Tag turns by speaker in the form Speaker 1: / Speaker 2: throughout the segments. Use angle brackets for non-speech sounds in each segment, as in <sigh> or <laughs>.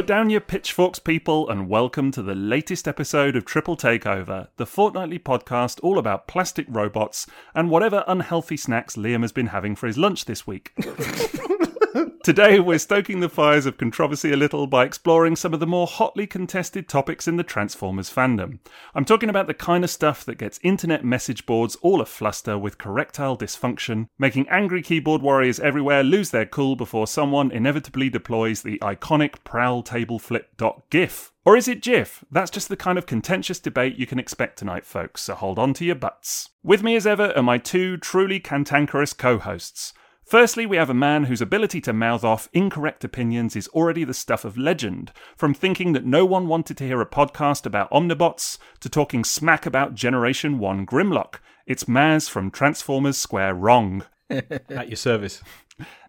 Speaker 1: Put down your pitchforks, people, and welcome to the latest episode of Triple Takeover, the fortnightly podcast all about plastic robots and whatever unhealthy snacks Liam has been having for his lunch this week. <laughs> <laughs> Today, we're stoking the fires of controversy a little by exploring some of the more hotly contested topics in the Transformers fandom. I'm talking about the kind of stuff that gets internet message boards all afluster with correctile dysfunction, making angry keyboard warriors everywhere lose their cool before someone inevitably deploys the iconic prowl table flip dot gif. Or is it GIF? That's just the kind of contentious debate you can expect tonight, folks, so hold on to your butts. With me as ever are my two truly cantankerous co hosts. Firstly, we have a man whose ability to mouth off incorrect opinions is already the stuff of legend, from thinking that no one wanted to hear a podcast about Omnibots to talking smack about Generation 1 Grimlock. It's Maz from Transformers Square Wrong. <laughs>
Speaker 2: At your service.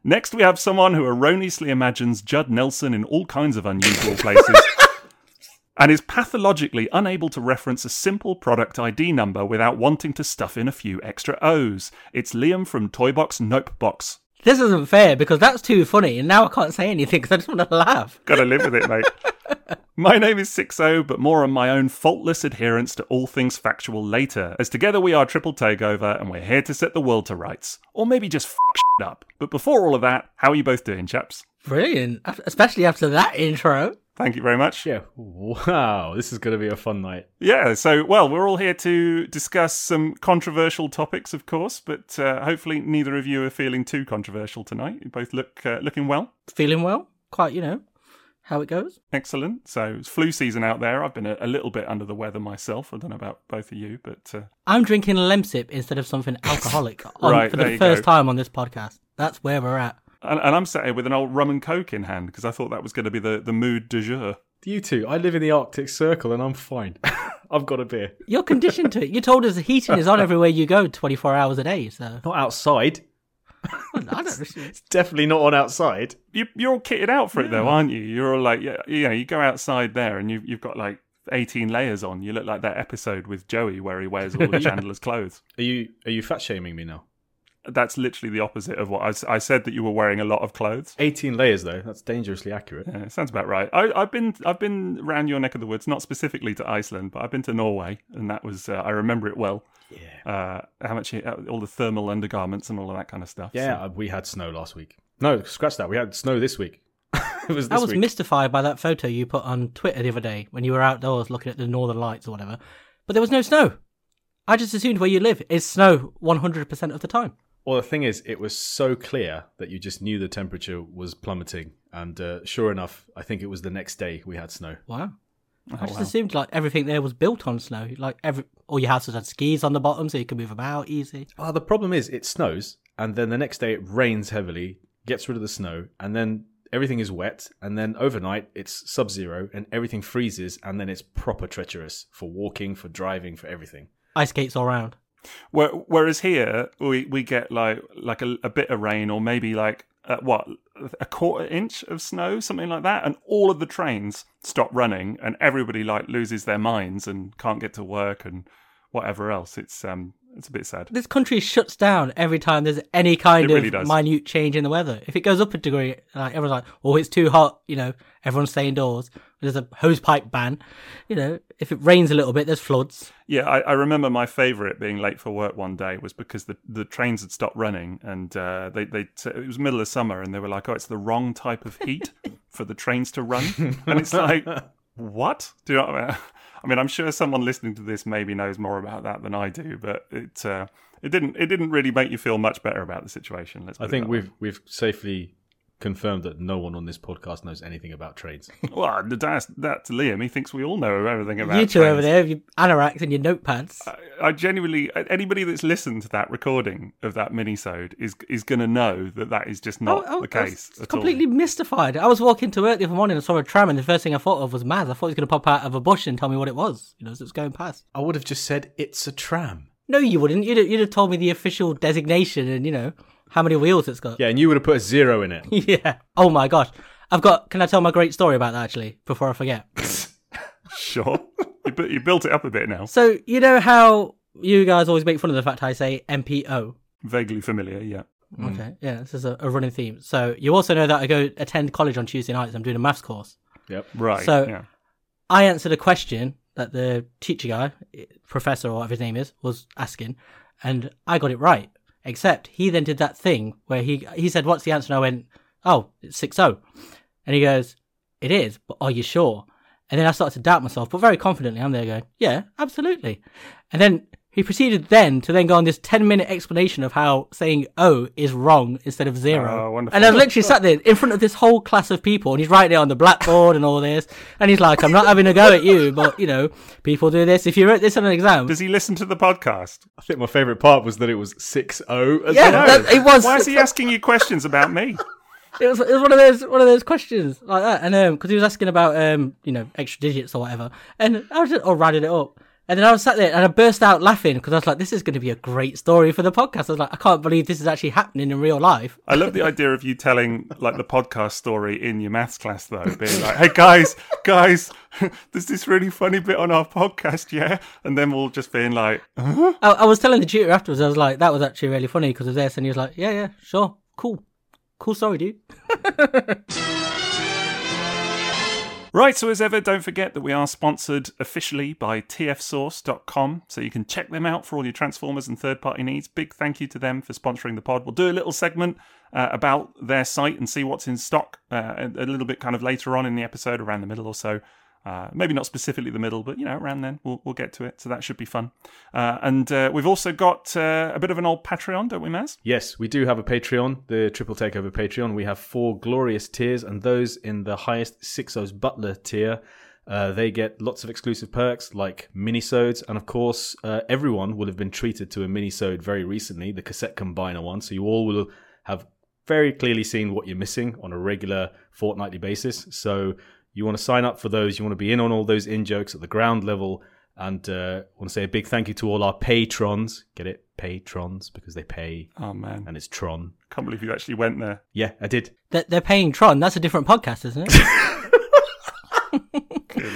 Speaker 1: Next, we have someone who erroneously imagines Judd Nelson in all kinds of unusual places. And is pathologically unable to reference a simple product ID number without wanting to stuff in a few extra O's. It's Liam from Toybox Nope Box.
Speaker 3: This isn't fair because that's too funny, and now I can't say anything because I just want to laugh. <laughs>
Speaker 1: Gotta live with it, mate. my name is Sixo, but more on my own faultless adherence to all things factual later, as together we are Triple Takeover and we're here to set the world to rights. Or maybe just f shit up. But before all of that, how are you both doing, chaps?
Speaker 3: Brilliant, especially after that intro.
Speaker 1: Thank you very much.
Speaker 2: Yeah. Wow. This is going to be a fun night.
Speaker 1: Yeah. So, well, we're all here to discuss some controversial topics, of course, but uh, hopefully neither of you are feeling too controversial tonight. You both look uh, looking well.
Speaker 3: Feeling well? Quite, you know, how it goes.
Speaker 1: Excellent. So, it's flu season out there. I've been a, a little bit under the weather myself. I don't know about both of you, but. Uh...
Speaker 3: I'm drinking Lemsip instead of something <laughs> alcoholic on, right, for the first go. time on this podcast. That's where we're at.
Speaker 1: And, and I'm sat here with an old rum and coke in hand because I thought that was going to be the, the mood du jour.
Speaker 2: You two, I live in the Arctic Circle and I'm fine. <laughs> I've got a beer.
Speaker 3: You're conditioned to it. You told us the heating is on <laughs> everywhere you go 24 hours a day. So
Speaker 2: Not outside.
Speaker 3: Oh, <laughs>
Speaker 2: it's definitely not on outside.
Speaker 1: You, you're all kitted out for it though, aren't you? You're all like, yeah, you know, you go outside there and you, you've got like 18 layers on. You look like that episode with Joey where he wears all of Chandler's clothes.
Speaker 2: Are you are you fat shaming me now?
Speaker 1: That's literally the opposite of what I, I, said that you were wearing a lot of clothes.
Speaker 2: 18 layers though. That's dangerously accurate.
Speaker 1: Yeah, sounds about right. I, have been I've been around your neck of the woods, not specifically to Iceland, but I've been to Norway, and that was uh, I remember it well.
Speaker 2: Yeah.
Speaker 1: Uh, how much uh, all the thermal undergarments and all of that kind of stuff.
Speaker 2: Yeah, so. Uh, we had snow last week. No, scratch that. We had snow this week. <laughs> it was.
Speaker 3: I was
Speaker 2: week.
Speaker 3: mystified by that photo you put on Twitter the other day when you were outdoors looking at the northern lights or whatever, but there was no snow. I just assumed where you live is snow 100% of the time.
Speaker 2: Well, the thing is, it was so clear that you just knew the temperature was plummeting, and uh, sure enough, I think it was the next day we had snow.
Speaker 3: Wow. Oh, I just wow. assumed like everything there was built on snow. Like every all your houses had skis on the bottom, so you could move them out easy.
Speaker 2: Oh, the problem is it snows, and then the next day it rains heavily, gets rid of the snow, and then everything is wet, and then overnight it's sub-zero, and everything freezes, and then it's proper treacherous for walking, for driving, for everything.
Speaker 3: Ice skates all around.
Speaker 1: Whereas here we we get like like a, a bit of rain or maybe like uh, what a quarter inch of snow, something like that, and all of the trains stop running, and everybody like loses their minds and can't get to work and whatever else. It's um it's a bit sad.
Speaker 3: This country shuts down every time there's any kind really of does. minute change in the weather. If it goes up a degree, like everyone's like, "Oh, it's too hot," you know, everyone's staying indoors. There's a hose pipe ban. You know, if it rains a little bit, there's floods.
Speaker 1: Yeah, I, I remember my favourite being late for work one day was because the, the trains had stopped running and uh, they they it was middle of summer and they were like, "Oh, it's the wrong type of heat <laughs> for the trains to run," <laughs> and it's like, what? Do you know what I mean? I mean, I'm sure someone listening to this maybe knows more about that than I do, but it uh, it didn't it didn't really make you feel much better about the situation.
Speaker 2: I think we've way. we've safely confirmed that no one on this podcast knows anything about trains. <laughs>
Speaker 1: well, that's that's Liam. He thinks we all know everything about
Speaker 3: you two
Speaker 1: trains.
Speaker 3: over there, your anoraks and your notepads.
Speaker 1: I, I, genuinely, anybody that's listened to that recording of that minisode is is going to know that that is just not oh, oh, the case.
Speaker 3: completely
Speaker 1: all.
Speaker 3: mystified. I was walking to work the other morning and saw a tram, and the first thing I thought of was Maz. I thought he was going to pop out of a bush and tell me what it was. You know, as it was going past.
Speaker 2: I would have just said it's a tram.
Speaker 3: No, you wouldn't. You'd have, you'd have told me the official designation and you know how many wheels it's got.
Speaker 2: Yeah, and you would have put a zero in it. <laughs>
Speaker 3: yeah. Oh my gosh. I've got. Can I tell my great story about that actually before I forget? <laughs>
Speaker 1: sure. <laughs> you, you built it up a bit now.
Speaker 3: So you know how you guys always make fun of the fact I say MPO.
Speaker 1: Vaguely familiar, yeah.
Speaker 3: Mm. Okay, yeah, this is a, a, running theme. So you also know that I go attend college on Tuesday nights. I'm doing a maths course.
Speaker 2: Yep.
Speaker 1: Right.
Speaker 3: So
Speaker 1: yeah.
Speaker 3: I answered a question that the teacher guy, professor or whatever his name is, was asking, and I got it right. Except he then did that thing where he he said, "What's the answer?" And I went, "Oh, it's six zero," and he goes, "It is, but are you sure?" And then I started to doubt myself, but very confidently, I'm there going, "Yeah, absolutely." And then he proceeded then to then go on this 10 minute explanation of how saying O is wrong instead of zero.
Speaker 1: Oh, wonderful.
Speaker 3: and I've literally sat there in front of this whole class of people and he's writing it on the blackboard and all this. And he's like, I'm not having a go at you, but you know, people do this. If you wrote this on an exam.
Speaker 1: Does he listen to the podcast?
Speaker 2: I think my favourite part was that it was 6 0 as
Speaker 3: yeah,
Speaker 2: well.
Speaker 3: that, it was.
Speaker 1: Why is he <laughs> asking you questions about me?
Speaker 3: It was, it was one of those one of those questions like that, and um, because he was asking about um, you know, extra digits or whatever, and I was just or rounded it up, and then I was sat there and I burst out laughing because I was like, "This is going to be a great story for the podcast." I was like, "I can't believe this is actually happening in real life."
Speaker 1: I love the idea of you telling like the podcast story in your maths class though, being like, "Hey guys, guys, <laughs> there's this really funny bit on our podcast, yeah," and then we'll just being like,
Speaker 3: I, I was telling the tutor afterwards, I was like, "That was actually really funny because of this," and he was like, "Yeah, yeah, sure, cool, cool story, dude." <laughs>
Speaker 1: Right, so as ever, don't forget that we are sponsored officially by tfsource.com, so you can check them out for all your Transformers and third party needs. Big thank you to them for sponsoring the pod. We'll do a little segment uh, about their site and see what's in stock uh, a, a little bit kind of later on in the episode, around the middle or so. Uh, maybe not specifically the middle, but you know, around then we'll we'll get to it. So that should be fun. Uh, and uh, we've also got uh, a bit of an old Patreon, don't we, Maz?
Speaker 2: Yes, we do have a Patreon, the Triple Takeover Patreon. We have four glorious tiers, and those in the highest Sixos Butler tier, uh, they get lots of exclusive perks like minisodes, and of course, uh, everyone will have been treated to a minisode very recently, the cassette combiner one. So you all will have very clearly seen what you're missing on a regular fortnightly basis. So you want to sign up for those. You want to be in on all those in jokes at the ground level. And uh, I want to say a big thank you to all our patrons. Get it? Patrons, because they pay.
Speaker 1: Oh man,
Speaker 2: And it's Tron.
Speaker 1: can't believe you actually went there.
Speaker 2: Yeah, I did.
Speaker 3: They're, they're paying Tron. That's a different podcast, isn't it? <laughs>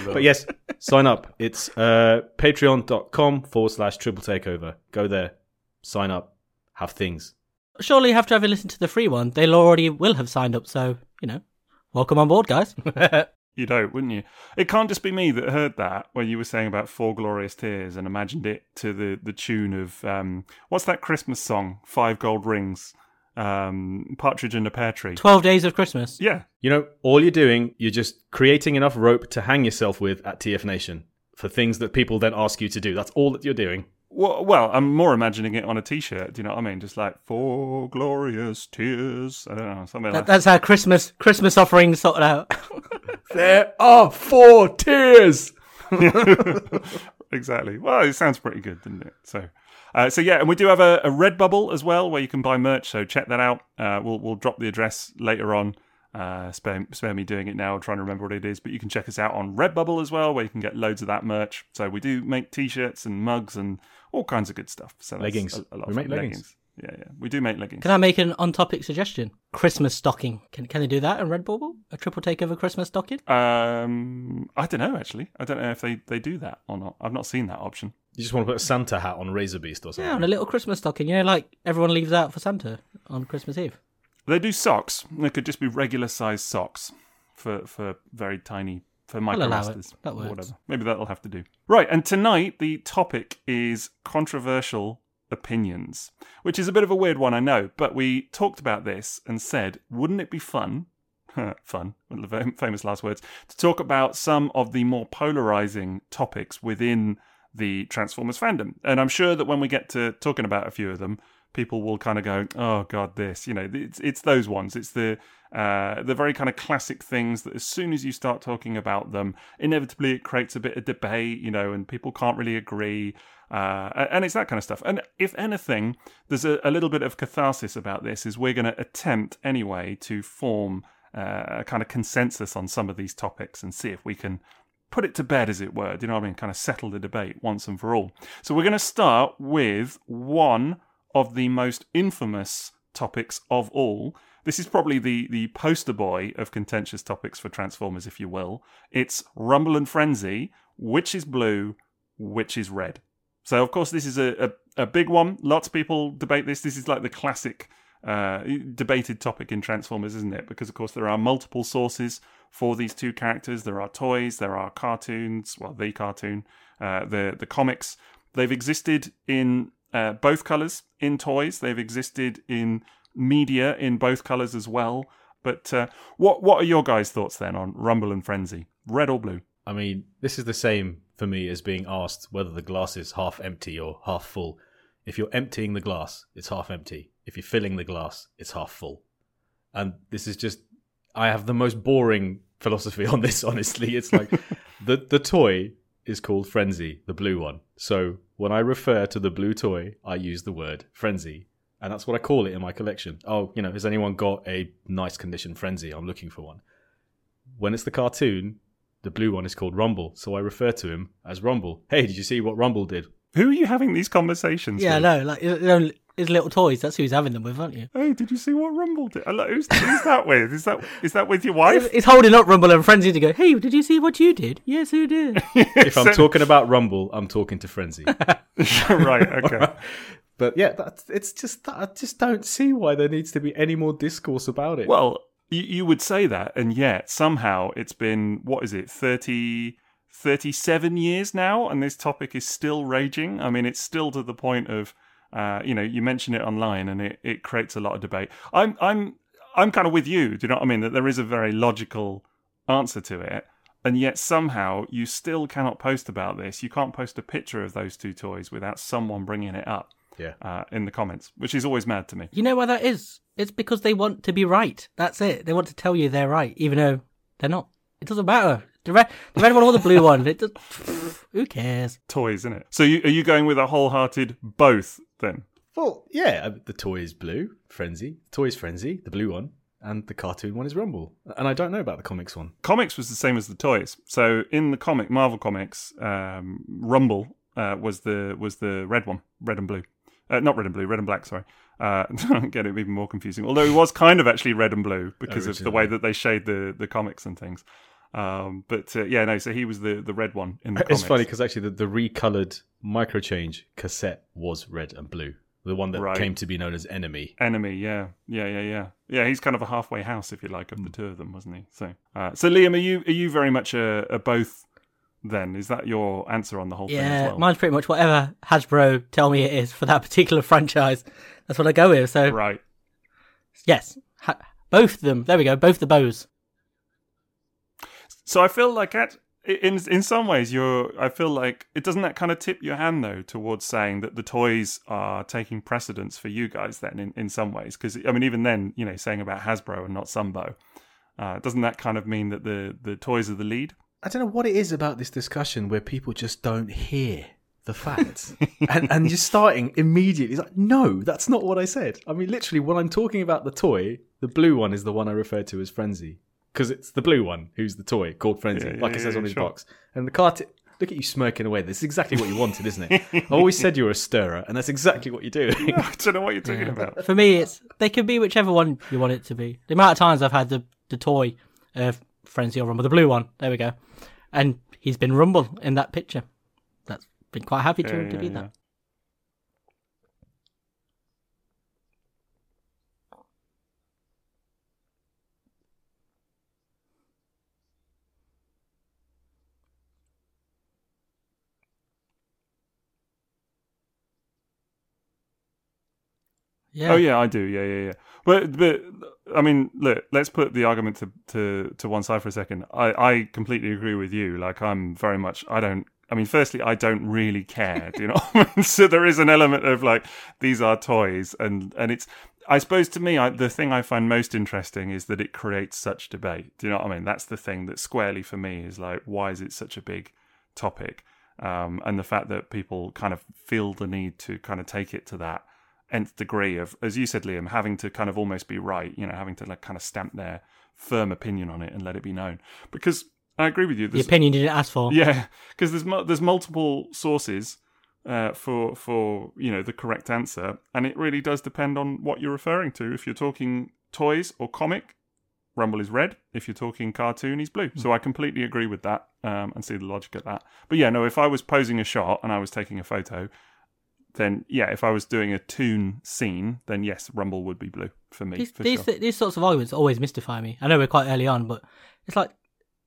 Speaker 2: But yes, sign up. It's uh, patreon.com forward slash triple takeover. Go there, sign up, have things.
Speaker 3: Surely you have to have a listen to the free one. They'll already will have signed up, so you know, welcome on board, guys. <laughs>
Speaker 1: You'd hope, wouldn't you? It can't just be me that heard that when you were saying about Four Glorious Tears and imagined it to the, the tune of um, what's that Christmas song? Five Gold Rings, um, Partridge in a Pear Tree.
Speaker 3: Twelve days of Christmas.
Speaker 1: Yeah,
Speaker 2: You know, all you're doing, you're just creating enough rope to hang yourself with at TF Nation for things that people then ask you to do. That's all that you're doing.
Speaker 1: well, well, I'm more imagining it on a T-shirt. Do you know what I mean? Just like Four Glorious Tears. I don't know something like
Speaker 3: That,
Speaker 1: like.
Speaker 3: that's how Christmas Christmas offerings sorted out. <laughs>
Speaker 2: There are four tiers. <laughs>
Speaker 1: exactly. Well, it sounds pretty good, doesn't it? So, uh, so yeah, and we do have a, a Redbubble as well where you can buy merch. So check that out. Uh, we'll we'll drop the address later on. Uh, spare, spare me doing it now, trying to remember what it is. But you can check us out on Redbubble as well, where you can get loads of that merch. So we do make T-shirts and mugs and all kinds of good stuff. So
Speaker 2: Leggings.
Speaker 1: a- a lot
Speaker 2: We
Speaker 1: of
Speaker 2: make
Speaker 1: fun.
Speaker 2: leggings.
Speaker 1: Yeah, yeah, we do make leggings.
Speaker 3: Can I make an on-topic suggestion? Christmas stocking. Can can they do that in Red Redbubble? A triple takeover Christmas stocking?
Speaker 1: Um, I don't know actually. I don't know if they, they do that or not. I've not seen that option.
Speaker 2: You just want to put a Santa hat on Razorbeast or something.
Speaker 3: Yeah, on a little Christmas stocking. You know, like everyone leaves out for Santa on Christmas Eve.
Speaker 1: They do socks. They could just be regular sized socks for for very tiny for
Speaker 3: I'll
Speaker 1: micromasters
Speaker 3: That works.
Speaker 1: whatever. Maybe that'll have to do. Right, and tonight the topic is controversial opinions, which is a bit of a weird one, I know. But we talked about this and said, wouldn't it be fun? <laughs> fun, the <laughs> famous last words, to talk about some of the more polarizing topics within the Transformers fandom. And I'm sure that when we get to talking about a few of them, people will kind of go, "Oh God, this." You know, it's it's those ones. It's the uh, the very kind of classic things that as soon as you start talking about them, inevitably it creates a bit of debate. You know, and people can't really agree. Uh, and it's that kind of stuff. And if anything, there's a, a little bit of catharsis about this. Is we're going to attempt anyway to form uh, a kind of consensus on some of these topics and see if we can put it to bed, as it were. Do you know what I mean? Kind of settle the debate once and for all. So we're going to start with one of the most infamous topics of all. This is probably the, the poster boy of contentious topics for Transformers, if you will. It's Rumble and Frenzy, which is blue, which is red. So, of course, this is a, a, a big one. Lots of people debate this. This is like the classic uh, debated topic in Transformers, isn't it? Because of course there are multiple sources for these two characters. There are toys, there are cartoons, well, the cartoon, uh, the the comics. They've existed in uh, both colors in toys. They've existed in media in both colors as well. But uh, what what are your guys' thoughts then on Rumble and Frenzy, red or blue?
Speaker 2: I mean, this is the same for me is being asked whether the glass is half empty or half full. If you're emptying the glass, it's half empty. If you're filling the glass, it's half full. And this is just, I have the most boring philosophy on this, <laughs> honestly. It's like <laughs> the, the toy is called Frenzy, the blue one. So when I refer to the blue toy, I use the word Frenzy. And that's what I call it in my collection. Oh, you know, has anyone got a nice condition Frenzy? I'm looking for one. When it's the cartoon, the blue one is called Rumble. So I refer to him as Rumble. Hey, did you see what Rumble did?
Speaker 1: Who are you having these conversations
Speaker 3: Yeah,
Speaker 1: with?
Speaker 3: no, like you know, his little toys. That's who he's having them with, aren't you?
Speaker 1: Hey, did you see what Rumble did? Like, who's, who's that with? Is that is that with your wife? <laughs>
Speaker 3: He's holding up Rumble and Frenzy to go. Hey, did you see what you did? Yes, who did? <laughs>
Speaker 2: if I'm talking about Rumble, I'm talking to Frenzy. <laughs>
Speaker 1: right. Okay.
Speaker 2: but yeah, that's, it's just I just don't see why there needs to be any more discourse about it.
Speaker 1: Well, you, you would say that, and yet somehow it's been what is it 30, 37 years now, and this topic is still raging. I mean, it's still to the point of, uh, you know, you mention it online, and it, it creates a lot of debate. I'm I'm I'm kind of with you. Do you know what I mean? That there is a very logical answer to it. And yet somehow you still cannot post about this. You can't post a picture of those two toys without someone bringing it up
Speaker 2: yeah.
Speaker 1: uh, in the comments, which is always mad to me.
Speaker 3: You know why that is? It's because they want to be right. That's it. They want to tell you they're right, even though they're not. It doesn't matter. The red, the red one or the blue one. It does, <laughs> who cares?
Speaker 1: Toys, isn't it? So you, are you going with a wholehearted both then?
Speaker 2: Well, yeah, uh, the toy is blue, Frenzy. The toy is Frenzy, the blue one, and the cartoon one is Rumble. And I don't know about the comics one.
Speaker 1: Comics was the same as the toys. So in the comic Marvel comics, um, Rumble uh, was the was the red one, red and blue. Uh, not red and blue, red and black. Sorry, uh, <laughs> get it even more confusing. Although it was kind of actually red and blue because of the way that they shade the the comics and things. Um, but uh, yeah, no. So he was the the red one in the. <laughs>
Speaker 2: It's
Speaker 1: comics.
Speaker 2: funny because actually the, the recolored micro change cassette was red and blue. The one that
Speaker 1: Right.
Speaker 2: came to be known as Enemy.
Speaker 1: Enemy, yeah, yeah, yeah, yeah, yeah. He's kind of a halfway house, if you like, of the two of them, wasn't he? So, uh, so Liam, are you are you very much a, a both? Then is that your answer on the whole thing?
Speaker 3: Yeah,
Speaker 1: as well?
Speaker 3: mine's pretty much whatever Hasbro tell me it is for that <laughs> particular franchise. That's what I go with. So
Speaker 1: right.
Speaker 3: yes, ha- both of them. There we go. Both the bows.
Speaker 1: So I feel like at in in some ways you're I feel like it doesn't that kind of tip your hand though towards saying that the toys are taking precedence for you guys then in, in some ways because I mean even then you know saying about Hasbro and not Sunbow uh, doesn't that kind of mean that the the toys are the lead?
Speaker 2: I don't know what it is about this discussion where people just don't hear the facts. <laughs> and, and you're starting immediately. It's like, no, that's not what I said. I mean, literally, when I'm talking about the toy, the blue one is the one I refer to as Frenzy. Because it's the blue one who's the toy called Frenzy,
Speaker 1: Yeah, yeah,
Speaker 2: like it says
Speaker 1: yeah,
Speaker 2: on his
Speaker 1: sure.
Speaker 2: box. And the cartoon. Look at you smirking away. This is exactly what you wanted, isn't it? <laughs> I always said you were a stirrer, and that's exactly what you're doing. <laughs>
Speaker 1: I don't know what you're talking about.
Speaker 3: For me, it's they can be whichever one you want it to be. The amount of times I've had the the toy uh, Frenzy or Rumble, the blue one. There we go. And he's been Rumble in that picture. That's been quite happy to, oh,
Speaker 1: Yeah,
Speaker 3: to
Speaker 1: yeah,
Speaker 3: be
Speaker 1: yeah.
Speaker 3: that. Yeah.
Speaker 1: Oh yeah, I do. Yeah, yeah, yeah. But but I mean, look, let's put the argument to to to one side for a second. I I completely agree with you. Like I'm very much. I don't. I mean, firstly, I don't really care. Do you know? <laughs> So there is an element of like these are toys, and and it's. I suppose to me, I, the thing I find most interesting is that it creates such debate. Do you know what I mean? That's the thing that squarely for me is like, why is it such a big topic? Um, and the fact that people kind of feel the need to kind of take it to that nth degree of, as you said, Liam, having to kind of almost be right, you know, having to like kind of stamp their firm opinion on it and let it be known. Because I agree with you.
Speaker 3: the opinion you didn't ask for.
Speaker 1: yeah, because there's mu- there's multiple sources uh, for for you know the correct answer, and it really does depend on what you're referring to. If you're talking toys or comic, Rumble is red. If you're talking cartoon, he's blue. So I completely agree with that um, and see the logic of that. But yeah, no, if I was posing a shot and I was taking a photo, then yeah, if I was doing a toon scene, then yes, Rumble would be blue for me.
Speaker 3: These
Speaker 1: for
Speaker 3: these,
Speaker 1: sure.
Speaker 3: these sorts of arguments always mystify me. I know we're quite early on, but it's like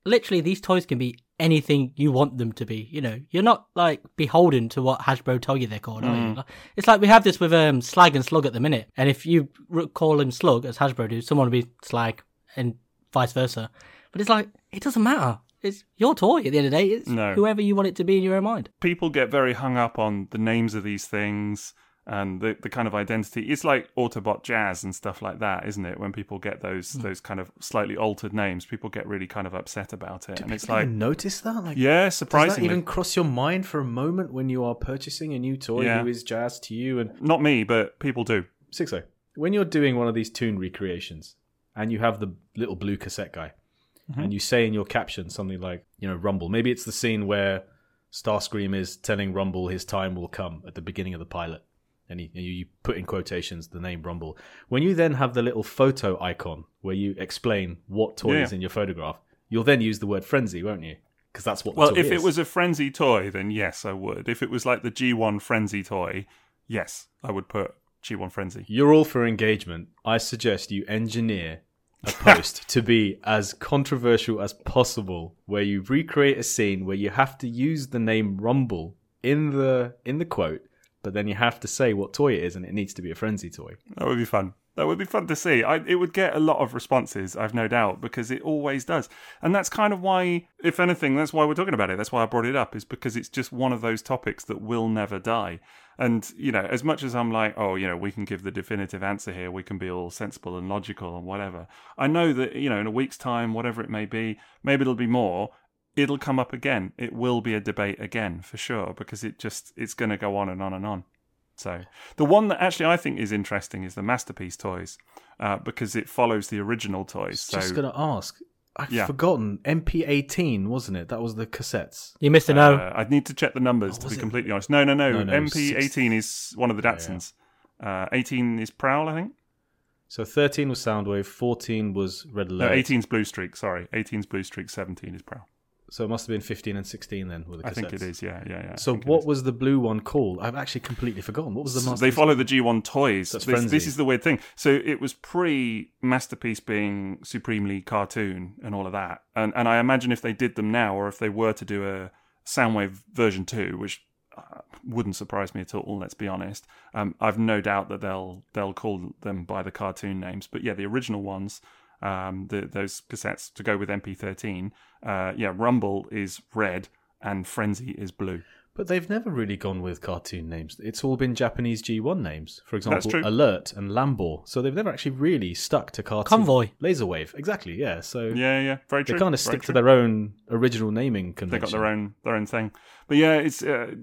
Speaker 3: literally these toys can be anything you want them to be. You know, you're not like beholden to what Hasbro tell you they're called,
Speaker 1: Mm.
Speaker 3: It's like we have this with um, Slag and Slug at the minute, and if you call him Slug as Hasbro do, someone will be Slag, and vice versa. But it's like it doesn't matter. It's your toy at the end of the day. It's
Speaker 1: No.
Speaker 3: whoever you want it to be in your own mind.
Speaker 1: People get very hung up on the names of these things and the the kind of identity. It's like Autobot Jazz and stuff like that, isn't it? When people get those
Speaker 2: Hmm.
Speaker 1: those kind of slightly altered names, people get really kind of upset about it, and it's
Speaker 2: People
Speaker 1: like.
Speaker 2: even notice that? Like,
Speaker 1: Yeah, surprisingly,
Speaker 2: Does that even cross your mind for a moment when you are purchasing a new toy
Speaker 1: Yeah.
Speaker 2: who is jazz to you? And
Speaker 1: Not me, but people do.
Speaker 2: Sixo, when you're doing one of these tune recreations and you have the little blue cassette guy,
Speaker 1: Mm-hmm.
Speaker 2: and you say in your caption something like, you know, Rumble. Maybe it's the scene where Starscream is telling Rumble his time will come at the beginning of the pilot. And, you, you put in quotations the name Rumble. When you then have the little photo icon where you explain what toy
Speaker 1: Yeah.
Speaker 2: is in your photograph, you'll then use the word frenzy, won't you? Because that's what the
Speaker 1: Well, if
Speaker 2: is.
Speaker 1: it was a frenzy toy, then yes, I would. If it was like the G1 frenzy toy, yes, I would put G1 frenzy.
Speaker 2: You're all for engagement. I suggest you engineer a post <laughs> to be as controversial as possible, where you recreate a scene where you have to use the name Rumble in the in the quote, but then you have to say what toy it is, and it needs to be a frenzy toy.
Speaker 1: That would be fun. That would be fun to see. I, it would get a lot of responses, I've no doubt, because it always does. And that's kind of why, if anything, that's why we're talking about it. That's why I brought it up, is because it's just one of those topics that will never die. And, you know, as much as I'm like, oh, you know, we can give the definitive answer here, we can be all sensible and logical and whatever. I know that, you know, in a week's time, whatever it may be, maybe it'll be more. It'll come up again. It will be a debate again for sure because it just it's going to go on and on and on. So the one that actually I think is interesting is the masterpiece toys uh, because it follows the original toys. So
Speaker 2: Just gonna ask. I've
Speaker 1: Yeah.
Speaker 2: forgotten. MP18 wasn't it? That was the cassettes.
Speaker 3: You missed a no.
Speaker 1: uh, I'd need to check the numbers
Speaker 2: Oh,
Speaker 1: to be
Speaker 2: it?
Speaker 1: completely honest. No, no, no.
Speaker 2: No, no,
Speaker 1: MP18 is one of the Datsuns. Uh, 18 is Prowl, I think.
Speaker 2: So 13 was Soundwave, 14 was Red Alert.
Speaker 1: No,
Speaker 2: Alert.
Speaker 1: 18's Blue Streak. Sorry, 18's Blue Streak. 17 is Prowl.
Speaker 2: So it must have been 15 and 16 then with the.
Speaker 1: I think it is. Yeah, yeah, yeah.
Speaker 2: So what was the blue one called? I've actually completely forgotten. What was the
Speaker 1: So
Speaker 2: master?
Speaker 1: they follow the G1 toys.
Speaker 2: That's
Speaker 1: this, this is the weird thing. So it was pre Masterpiece being supremely cartoon and all of that. And and I imagine if they did them now, or if they were to do a Soundwave version two, which uh, wouldn't surprise me at all. Let's be honest. Um, I've no doubt that they'll they'll call them by the cartoon names. But yeah, the original ones. Um, the, those cassettes to go with MP13. Uh, yeah, Rumble is red and Frenzy is blue.
Speaker 2: But they've never really gone with cartoon names. It's all been Japanese G1 names. For example,
Speaker 1: true.
Speaker 2: Alert and Lambor. So they've never actually really stuck to cartoon.
Speaker 3: Convoy.
Speaker 2: Laserwave. Exactly, yeah. So
Speaker 1: Yeah, yeah, very true.
Speaker 2: they kind of stick to their own original naming convention.
Speaker 1: they
Speaker 2: convention.
Speaker 1: got their own their own thing. But yeah, it's uh,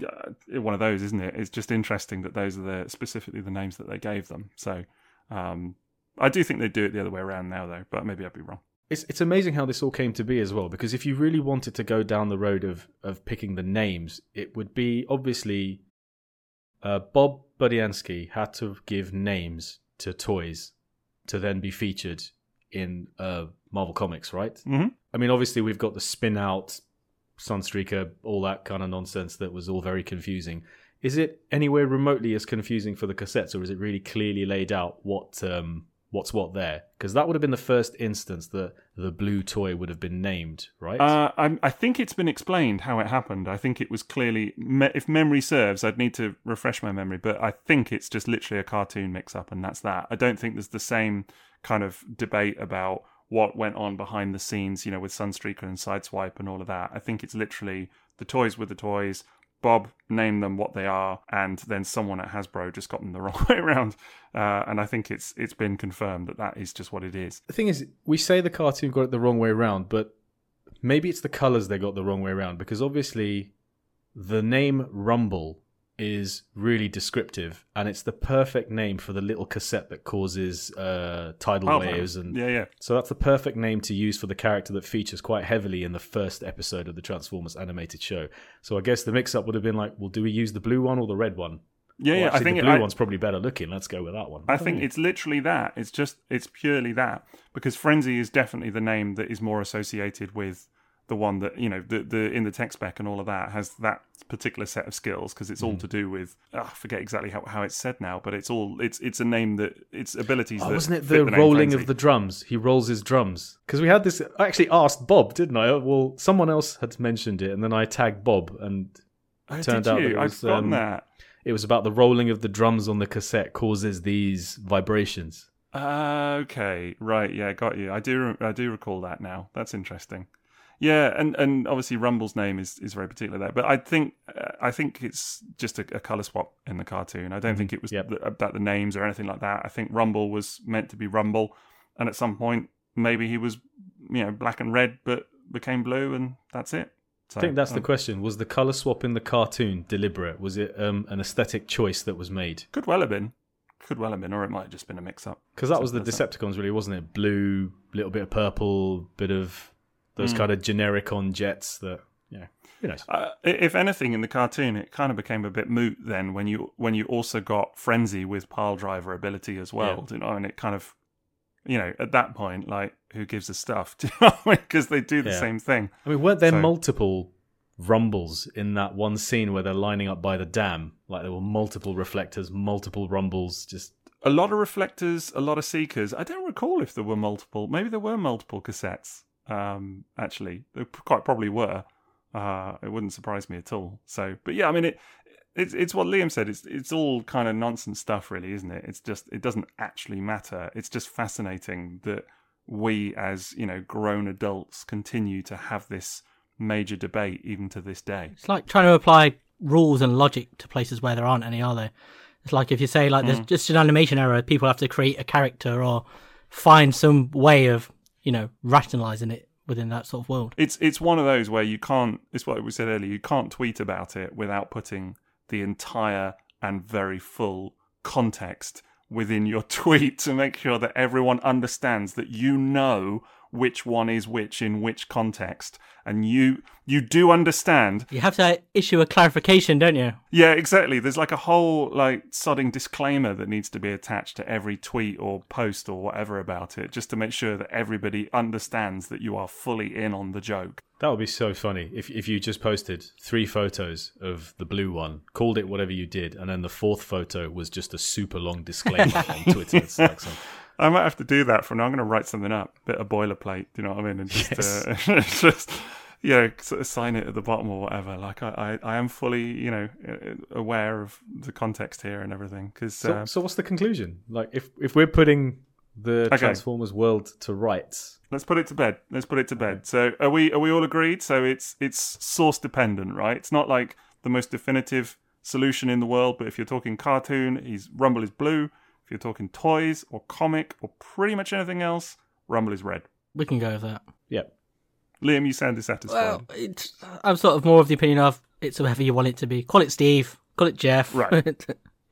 Speaker 1: uh, one of those, isn't it? It's just interesting that those are the specifically the names that they gave them. So um, I do think they do it the other way around now, though. But maybe I'd be wrong.
Speaker 2: It's it's amazing how this all came to be as well. Because if you really wanted to go down the road of of picking the names, it would be obviously uh, Bob Budiansky had to give names to toys to then be featured in uh, Marvel Comics, right?
Speaker 1: hmm
Speaker 2: I mean, obviously we've got the spin out, Sunstreaker, all that kind of nonsense that was all very confusing. Is it anywhere remotely as confusing for the cassettes, or is it really clearly laid out what um, what's what there? Because that would have been the first instance that the blue toy would have been named, right?
Speaker 1: Uh, I, I think it's been explained how it happened. I think it was clearly, me- if memory serves, I'd need to refresh my memory, but I think it's just literally a cartoon mix up, and that's that. I don't think there's the same kind of debate about what went on behind the scenes, you know, with Sunstreaker and Sideswipe and all of that. I think it's literally the toys with the toys. Bob named them what they are, and then someone at Hasbro just got them the <laughs> wrong way around. Uh, and I think it's it's been confirmed that that is just what it is.
Speaker 2: the thing is, we say the cartoon got it the wrong way around, but maybe it's the colors they got the wrong way around because obviously the name Rumble is really descriptive and it's the perfect name for the little cassette that causes uh, tidal
Speaker 1: Oh,
Speaker 2: waves and
Speaker 1: yeah, yeah.
Speaker 2: so that's the perfect name to use for the character that features quite heavily in the first episode of the Transformers animated show. So I guess the mix up would have been like, well, do we use the blue one or the red one?
Speaker 1: Yeah,
Speaker 2: Well,
Speaker 1: yeah. I think
Speaker 2: the
Speaker 1: it-
Speaker 2: blue
Speaker 1: I-
Speaker 2: one's probably better looking. Let's go with that one.
Speaker 1: I think it's literally that. It's just it's purely that because Frenzy is definitely the name that is more associated with the one that you know the the in the tech spec and all of that has that particular set of skills because it's all mm. to do with oh, I forget exactly how, how it's said now, but it's all it's it's a name that it's abilities. Oh,
Speaker 2: wasn't it the, the rolling of the drums? He rolls his drums because we had this. I actually asked Bob, didn't I? Well, someone else had mentioned it, and then I tagged Bob, and
Speaker 1: oh, turned out it was, um, that.
Speaker 2: It was about the rolling of the drums on the cassette causes these vibrations.
Speaker 1: Uh, okay, right, yeah, got you. I do, I do recall that now. That's interesting. Yeah, and, and obviously Rumble's name is, is very particular there, but I think uh, I think it's just a, a, color swap in the cartoon. I don't mm-hmm. think it was yep. the, about the names or anything like that. I think Rumble was meant to be Rumble, and at some point maybe he was you know black and red, but became blue, and that's it.
Speaker 2: So, I think that's um, the question. Was the color swap in the cartoon deliberate? Was it um, an aesthetic choice that was made?
Speaker 1: Could well have been. Could well have been, or it might have just been a mix-up.
Speaker 2: Because that was the Decepticons, really, wasn't it? Blue, little bit of purple, bit of those mm. kind of generic on jets that yeah who knows?
Speaker 1: Uh, if anything in the cartoon it kind of became a bit moot then when you when you also got frenzy with pile driver ability as well yeah. you know and it kind of you know at that point like who gives a stuff <laughs> because they do the yeah. same thing.
Speaker 2: I mean weren't there so, multiple rumbles in that one scene where they're lining up by the dam? Like there were multiple reflectors multiple rumbles just
Speaker 1: a lot of reflectors a lot of seekers. I don't recall if there were multiple. Maybe there were multiple cassettes um, actually, they quite probably were. Uh, it wouldn't surprise me at all. So, but yeah, I mean, it, it's it's what Liam said. It's it's all kind of nonsense stuff, really, isn't it? It's just it doesn't actually matter. It's just fascinating that we, as you know, grown adults, continue to have this major debate even to this day.
Speaker 3: It's like trying to apply rules and logic to places where there aren't any, are there? It's like if you say like there's mm. just an animation error, people have to create a character or find some way of you know, rationalizing it within that sort of world.
Speaker 1: It's it's one of those where you can't. It's what we said earlier. You can't tweet about it without putting the entire and very full context within your <laughs> tweet to make sure that everyone understands that you know which one is which in which context. And you you do understand.
Speaker 3: You have to issue a clarification don't you?
Speaker 1: Yeah exactly. There's like a whole like sodding disclaimer that needs to be attached to every tweet or post or whatever about it just to make sure that everybody understands that you are fully in on the joke.
Speaker 2: That would be so funny if if you just posted three photos of the blue one, called it whatever you did, and then the fourth photo was just a super long disclaimer on <laughs> Twitter. It's like some
Speaker 1: I might have to do that for now. I'm going to write something up, bit of boilerplate. Do you know what I mean? And just, yes. <laughs> uh, just you know, sort of sign it at the bottom or whatever. Like I, I, I am fully, you know, uh, aware of the context here and everything. Because
Speaker 2: so, uh, so, what's the conclusion? Like, if if we're putting the okay. Transformers world to rights,
Speaker 1: let's put it to bed. Let's put it to bed. So are we are we all agreed? So it's it's source dependent, right? It's not like the most definitive solution in the world. But if you're talking cartoon, he's Rumble is blue. If you're talking toys or comic or pretty much anything else, Rumble is red.
Speaker 3: We can go with that.
Speaker 2: Yep.
Speaker 1: Liam, you sound dissatisfied. Well,
Speaker 3: it's, uh, I'm sort of more of the opinion of it's whoever you want it to be. Call it Steve. Call it Jeff.
Speaker 1: Right.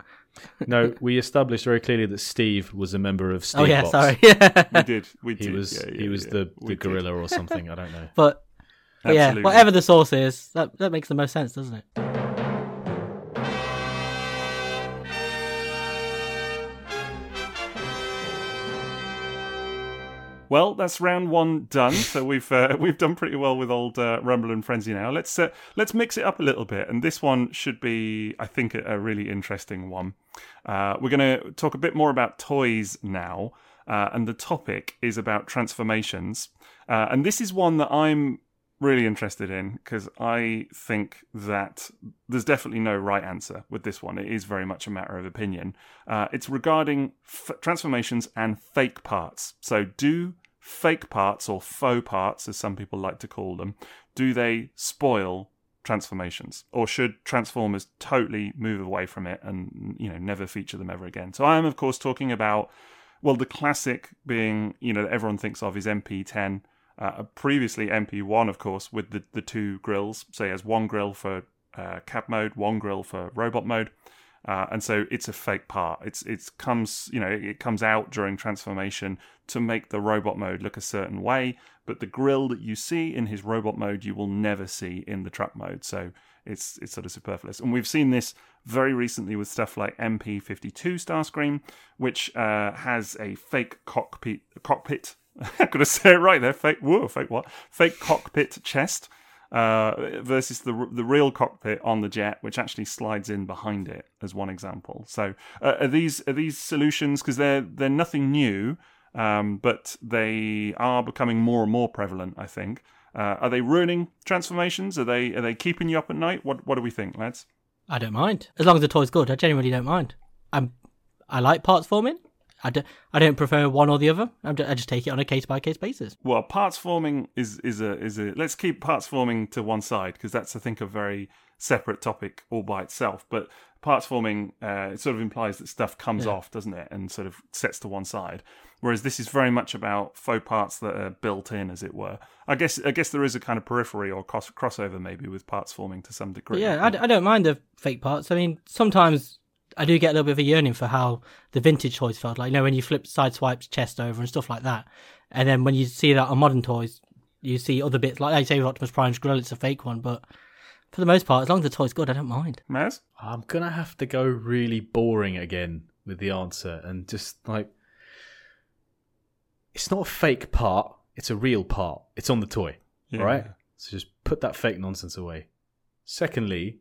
Speaker 1: <laughs>
Speaker 2: no, we established very clearly that Steve was a member of Steve. Oh
Speaker 3: yeah,
Speaker 2: Box.
Speaker 3: sorry. <laughs>
Speaker 1: we did. We
Speaker 2: did.
Speaker 1: He
Speaker 2: was.
Speaker 1: Yeah, yeah,
Speaker 2: he was
Speaker 1: yeah,
Speaker 2: the, the gorilla did. or <laughs> something. I don't know.
Speaker 3: But, but yeah, whatever the source is, that that makes the most sense, doesn't it?
Speaker 1: Well, that's round one done. So we've uh, <laughs> we've done pretty well with old uh, Rumble and Frenzy now. Let's uh, let's mix it up a little bit, and this one should be, I think, a, a really interesting one. Uh, we're going to talk a bit more about toys now, uh, and the topic is about transformations. Uh, and this is one that I'm really interested in because I think that there's definitely no right answer with this one. It is very much a matter of opinion. Uh, it's regarding f- transformations and fake parts. So, do fake parts or faux parts, as some people like to call them, do they spoil transformations? Or should transformers totally move away from it and you know never feature them ever again? So i am of course talking about well the classic being you know everyone thinks of is mp10 uh, previously mp1 of course with the, the two grills. So he has one grill for uh, cab mode one grill for robot mode uh, and so it's a fake part. It's it comes you know it comes out during transformation to make the robot mode look a certain way, but the grill that you see in his robot mode you will never see in the truck mode. So it's it's sort of superfluous. And we've seen this very recently with stuff like MP52 Starscream, which uh, has a fake cockpit cockpit <laughs> I'm to say it right there. Fake, whoa, fake what? Fake cockpit chest uh, versus the the real cockpit on the jet, which actually slides in behind it, as one example. So, uh, are these are these solutions because they're they're nothing new, um, but they are becoming more and more prevalent. I think. Uh, are they ruining transformations? Are they are they keeping you up at night? What what do we think, lads?
Speaker 3: I don't mind as long as the toy's good. I genuinely don't mind. I'm I like parts forming. I don't, I don't prefer one or the other. I just take it on a case by case basis.
Speaker 1: Well, parts forming is is a is a let's keep parts forming to one side because that's I think a very separate topic all by itself. But parts forming uh, it sort of implies that stuff comes yeah. off, doesn't it, and sort of sets to one side. Whereas this is very much about faux parts that are built in, as it were. I guess I guess there is a kind of periphery or cross- crossover maybe with parts forming to some degree.
Speaker 3: Yeah, I, I don't mind the fake parts. I mean, sometimes I do get a little bit of a yearning for how the vintage toys felt. Like, you know, when you flip Sideswipe's chest over and stuff like that. And then when you see that on modern toys, you see other bits, like I say with Optimus Prime's grill, it's a fake one. But for the most part, as long as the toy's good, I don't mind.
Speaker 1: Maz?
Speaker 2: I'm going to have to go really boring again with the answer and just like. It's not a fake part, it's a real part. It's on the toy. Yeah. Right? So just put that fake nonsense away. Secondly,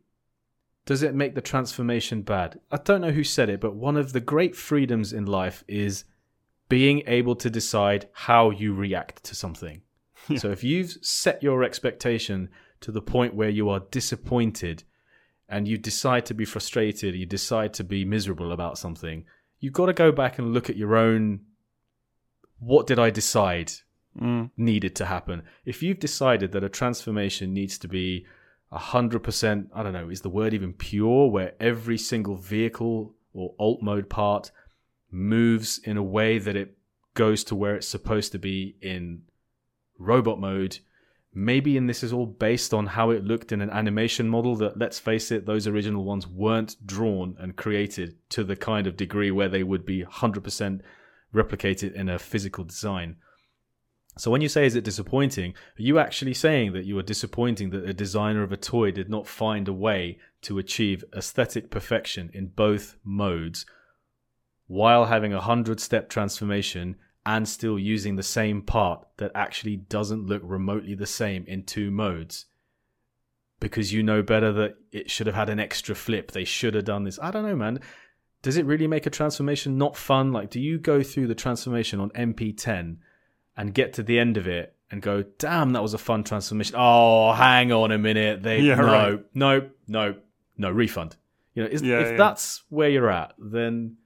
Speaker 2: does it make the transformation bad? I don't know who said it, but one of the great freedoms in life is being able to decide how you react to something. Yeah. So if you've set your expectation to the point where you are disappointed and you decide to be frustrated, you decide to be miserable about something, you've got to go back and look at your own what did I decide mm. needed to happen? If you've decided that a transformation needs to be 100%, I don't know, is the word even pure, where every single vehicle or alt mode part moves in a way that it goes to where it's supposed to be in robot mode. Maybe, and this is all based on how it looked in an animation model that, let's face it, those original ones weren't drawn and created to the kind of degree where they would be 100% replicated in a physical design. So when you say is it disappointing, are you actually saying that you are disappointing that a designer of a toy did not find a way to achieve aesthetic perfection in both modes while having a 100 step transformation and still using the same part that actually doesn't look remotely the same in two modes? Because you know better that it should have had an extra flip. They should have done this. I don't know, man. Does it really make a transformation not fun? Like, do you go through the transformation on MP10 and get to the end of it and go, damn, that was a fun transformation. Oh, hang on a minute. They yeah, no, right. no, no, no refund. You know, is, yeah, if yeah. that's where you're at, then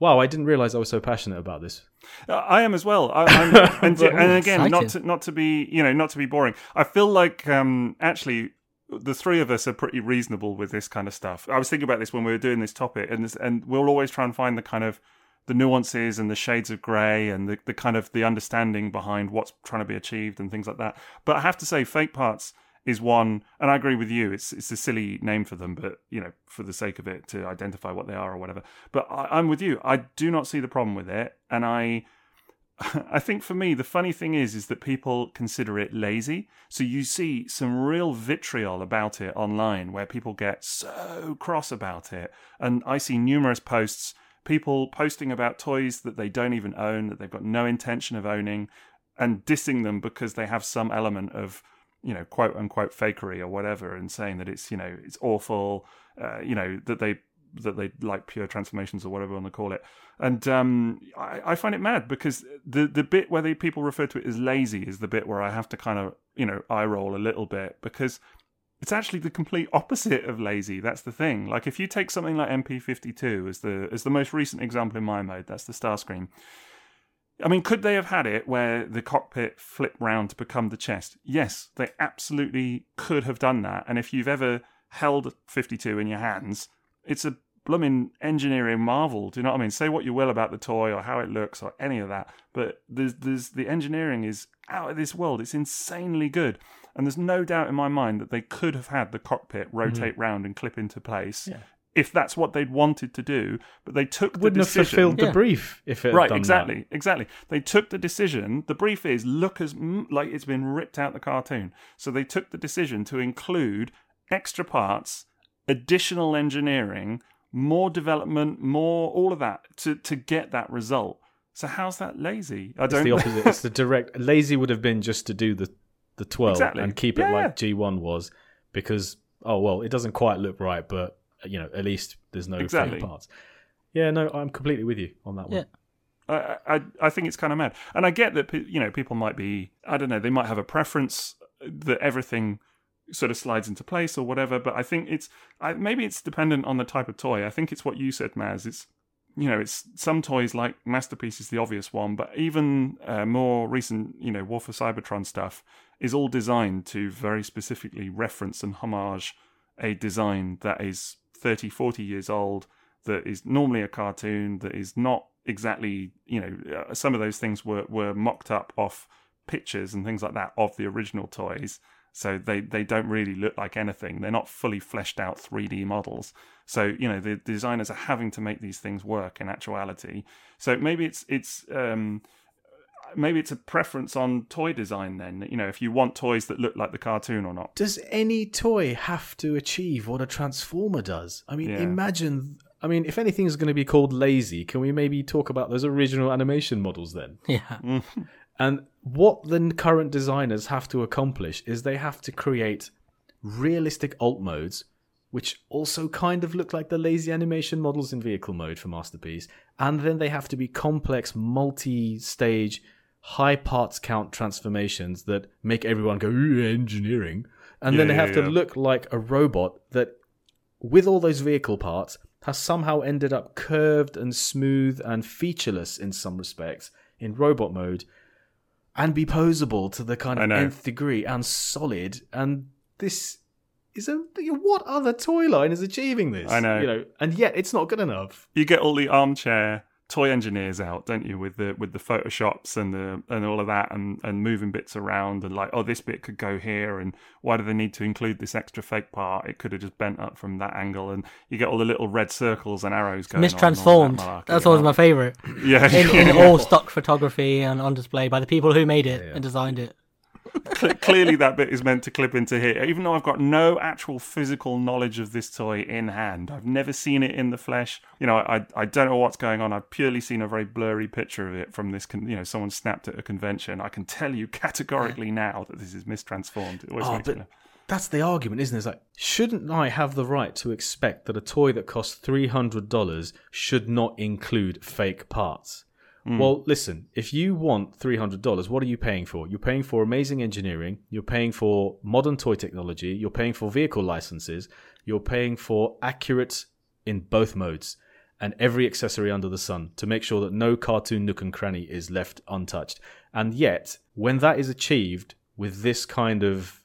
Speaker 2: wow, I didn't realize I was so passionate about this.
Speaker 1: Uh, I am as well. I, <laughs> and, and, again, not to, not to be you know not to be boring. I feel like um, actually the three of us are pretty reasonable with this kind of stuff. I was thinking about this when we were doing this topic, and this, and we'll always try and find the kind of the nuances and the shades of grey and the, the kind of the understanding behind what's trying to be achieved and things like that. But I have to say, fake parts is one, and I agree with you. It's it's a silly name for them, but you know, for the sake of it, to identify what they are or whatever. But I, I'm with you. I do not see the problem with it, and I. <laughs> I think for me, the funny thing is, is that people consider it lazy. So you see some real vitriol about it online, where people get so cross about it, and I see numerous posts people posting about toys that they don't even own, that they've got no intention of owning, and dissing them because they have some element of, you know, quote unquote fakery or whatever, and saying that it's, you know, it's awful, uh, you know, that they that they like pure transformations or whatever you want to call it. And um, I, I, find it mad because the the bit where the people refer to it as lazy is the bit where I have to kind of you know eye roll a little bit because it's actually the complete opposite of lazy. That's the thing. Like if you take something like MP52 as the as the most recent example in my mode, that's the Starscream. I mean, could they have had it where the cockpit flipped round to become the chest? Yes, they absolutely could have done that. And if you've ever held 52 in your hands, it's a blooming engineering marvel. Do you know what I mean? Say what you will about the toy or how it looks or any of that, but there's there's the engineering is out of this world. It's insanely good. And there's no doubt in my mind that they could have had the cockpit rotate mm-hmm. round and clip into place yeah. if that's what they'd wanted to do. But they took the
Speaker 2: Wouldn't
Speaker 1: decision.
Speaker 2: have fulfilled yeah. the brief if it
Speaker 1: right exactly
Speaker 2: that.
Speaker 1: exactly. They took the decision. The brief is look as like it's been ripped out the cartoon. So they took the decision to include extra parts, additional engineering, more development, more all of that to to get that result. So how's that lazy? I
Speaker 2: It's
Speaker 1: don't.
Speaker 2: It's the opposite. it's the <laughs> direct. Lazy would have been just to do the the twirl
Speaker 1: Exactly.
Speaker 2: and keep it
Speaker 1: Yeah,
Speaker 2: like G one was, because oh well, it doesn't quite look right, but you know at least there's no
Speaker 1: Exactly.
Speaker 2: fake parts. Yeah, no, I'm completely with you on that one.
Speaker 3: Yeah.
Speaker 1: I, I I think it's kind of mad, and I get that you know people might be I don't know they might have a preference that everything sort of slides into place or whatever, but I think it's I, maybe it's dependent on the type of toy. I think it's what you said, Maz. It's you know it's some toys like Masterpiece is the obvious one, but even uh, more recent you know War for Cybertron stuff is all designed to very specifically reference and homage a design that is 30, 40 years old that is normally a cartoon that is not exactly you know uh, some of those things were were mocked up off pictures and things like that of the original toys so they they don't really look like anything they're not fully fleshed out 3d models so you know the designers are having to make these things work in actuality so maybe it's it's um maybe it's a preference on toy design then you know if you want toys that look like the cartoon or not
Speaker 2: Does any toy have to achieve what a transformer does? I mean,
Speaker 1: Yeah.
Speaker 2: imagine. I mean, if anything is going to be called lazy, can we maybe talk about those original animation models then?
Speaker 3: Yeah.
Speaker 2: And what the current designers have to accomplish is they have to create realistic alt modes, which also kind of look like the lazy animation models in vehicle mode for Masterpiece. And then they have to be complex, multi stage, high parts count transformations that make everyone go, "Ooh, engineering. And
Speaker 1: Yeah,
Speaker 2: then they
Speaker 1: yeah,
Speaker 2: have to
Speaker 1: yeah.
Speaker 2: look like a robot that, with all those vehicle parts, has somehow ended up curved and smooth and featureless in some respects in robot mode and be posable to the kind of nth degree and solid. And this is a what other toy line is achieving this?
Speaker 1: I know.
Speaker 2: you know, and yet it's not good enough.
Speaker 1: you get all the armchair toy engineers out, don't you, with the with the photoshops and the and all of that, and and moving bits around, and like, oh, this bit could go here, and why do they need to include this extra fake part? It could have just bent up from that angle, and you get all the little red circles and arrows going. on and all that
Speaker 3: Mistransformed. That's always my favourite.
Speaker 1: yeah.
Speaker 3: In, in <laughs> all stock photography and on display by the people who made it and designed it.
Speaker 1: Cle- clearly that bit is meant to clip into here even though i've got no actual physical knowledge of this toy in hand i've never seen it in the flesh you know i i don't know what's going on i've purely seen a very blurry picture of it from this con- you know someone snapped at a convention i can tell you categorically now that this is mistransformed it always
Speaker 2: Oh,
Speaker 1: makes me
Speaker 2: but
Speaker 1: laugh.
Speaker 2: that's the argument, isn't it? It's like, shouldn't I have the right to expect that a toy that costs three hundred dollars should not include fake parts? Mm. Well, listen, if you want three hundred dollars, what are you paying for? You're paying for amazing engineering, you're paying for modern toy technology, you're paying for vehicle licenses, you're paying for accurate in both modes and every accessory under the sun to make sure that no cartoon nook and cranny is left untouched. And yet, when that is achieved with this kind of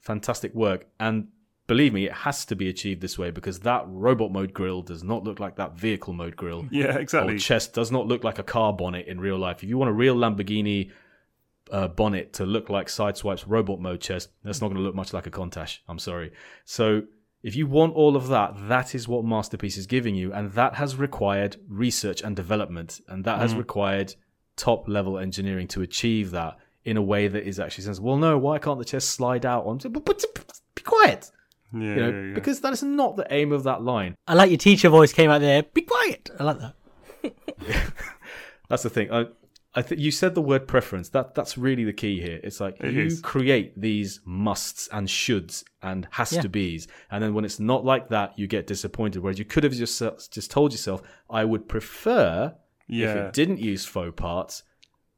Speaker 2: fantastic work, and believe me, it has to be achieved this way because that robot mode grill does not look like that vehicle mode grill. <laughs>
Speaker 1: yeah exactly
Speaker 2: Or chest does not look like a car bonnet in real life. If you want a real Lamborghini uh, bonnet to look like Sideswipe's robot mode chest, that's not going to look much like a Countach. I'm sorry. So if you want all of that, that is what Masterpiece is giving you, and that has required research and development, and that has required top level engineering to achieve that in a way that is actually sensible. Well, no, why can't the chest slide out on? But, but, but be quiet,
Speaker 1: yeah,
Speaker 2: you know,
Speaker 1: yeah, yeah.
Speaker 2: because that is not the aim of that line.
Speaker 3: I like your teacher voice came out there. Be quiet. I like that. <laughs>
Speaker 2: That's the thing. I, I think you said the word preference. That that's really the key here. It's like
Speaker 1: It
Speaker 2: you
Speaker 1: is.
Speaker 2: create these musts and shoulds and has
Speaker 3: Yeah.
Speaker 2: to be's, and then when it's not like that, you get disappointed. Whereas you could have just just told yourself, "I would prefer if it didn't use faux parts,"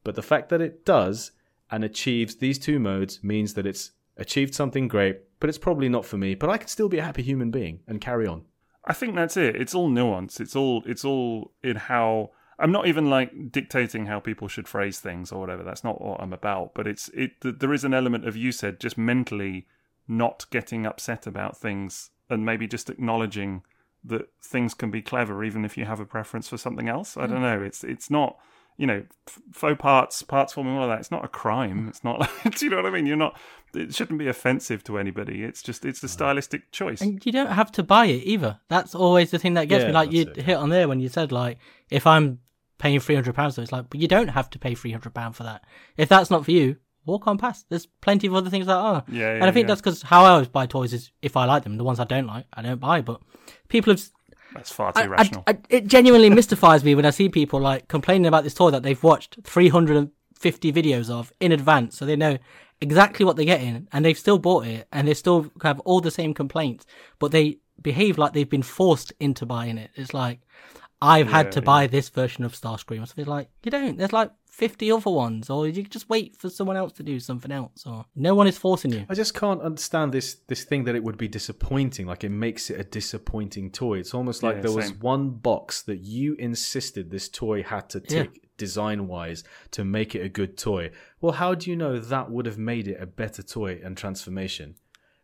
Speaker 2: but the fact that it does and achieves these two modes means that it's achieved something great. But it's probably not for me. But I can still be a happy human being and carry on.
Speaker 1: I think that's it. It's all nuance. It's all it's all in how I'm not even like dictating how people should phrase things or whatever. That's not what I'm about. But it's it. There is an element of you said just mentally not getting upset about things and maybe just acknowledging that things can be clever even if you have a preference for something else. I don't mm. know. It's it's not you know faux parts, parts forming all of that. It's not a crime. It's not. <laughs> Like, do you know what I mean? You're not. It shouldn't be offensive to anybody. It's just it's a stylistic choice.
Speaker 3: And you don't have to buy it either. That's always the thing that gets
Speaker 2: Yeah,
Speaker 3: me. Like you
Speaker 2: it,
Speaker 3: hit on there when you said like, if I'm paying three hundred pounds, so it's like, but you don't have to pay three hundred pound for that. If that's not for you, walk on past. There's plenty of other things that are.
Speaker 1: Yeah,
Speaker 3: and I think
Speaker 1: yeah.
Speaker 3: that's because how I always buy toys is if I like them. The ones I don't like, I don't buy. But people have
Speaker 1: That's far too I, rational.
Speaker 3: I, I, it genuinely mystifies me when I see people like complaining about this toy that they've watched 350 videos of in advance, so they know exactly what they're getting, and they've still bought it, and they still have all the same complaints, but they behave like they've been forced into buying it. It's like I've yeah, had to yeah. buy this version of Starscream. So it's like you don't. There's like 50 other ones, or you just wait for someone else to do something else, or no one is forcing you.
Speaker 2: I just can't understand this this thing that it would be disappointing. Like it makes it a disappointing toy. It's almost like yeah, there same. was one box that you insisted this toy had to tick yeah. design wise to make it a good toy. Well, how do you know that would have made it a better toy and transformation?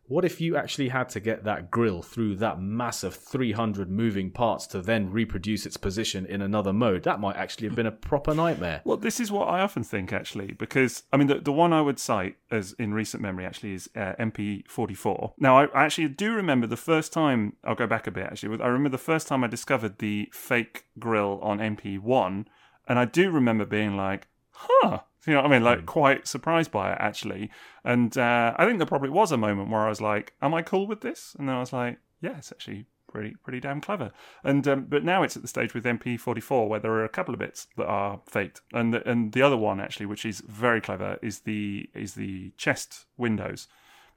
Speaker 2: What if you actually had to get that grill through that massive 300 moving parts to then reproduce its position in another mode? That might actually have been a proper nightmare.
Speaker 1: Well, this is what I often think, actually, because I mean, the, the one I would cite as in recent memory actually is uh, MP44. Now, I, I, actually do remember the first time, I'll go back a bit actually, I remember the first time I discovered the fake grill on MP1, and I do remember being like, huh <laughs> you know what I mean? Like mm. quite surprised by it actually. And uh, I think there probably was a moment where I was like, "Am I cool with this?" And then I was like, "Yeah, it's actually pretty pretty damn clever." And um, but now it's at the stage with MP44 where there are a couple of bits that are faked, and the, and the other one actually, which is very clever, is the is the chest windows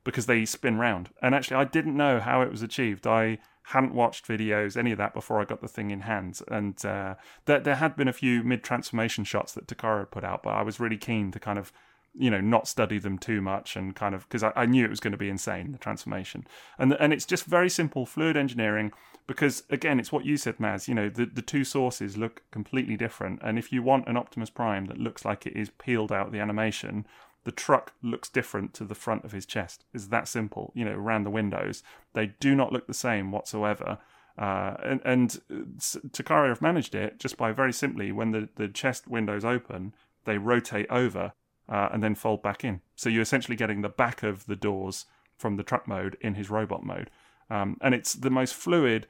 Speaker 1: because they spin round. And actually, I didn't know how it was achieved. I hadn't watched videos, any of that before I got the thing in hand. And uh, there, there had been a few mid transformation shots that Takara had put out, but I was really keen to kind of, you know, not study them too much and kind of because I, I, knew it was going to be insane the transformation. And and it's just very simple fluid engineering because again, it's what you said, Maz. You know, the the two sources look completely different, and if you want an Optimus Prime that looks like it is peeled out the animation, the truck looks different to the front of his chest. It's that simple, you know, around the windows. They do not look the same whatsoever. Uh, and, and Takara have managed it just by very simply when the, the chest windows open, they rotate over uh, and then fold back in. So you're essentially getting the back of the doors from the truck mode in his robot mode. Um, and it's the most fluid,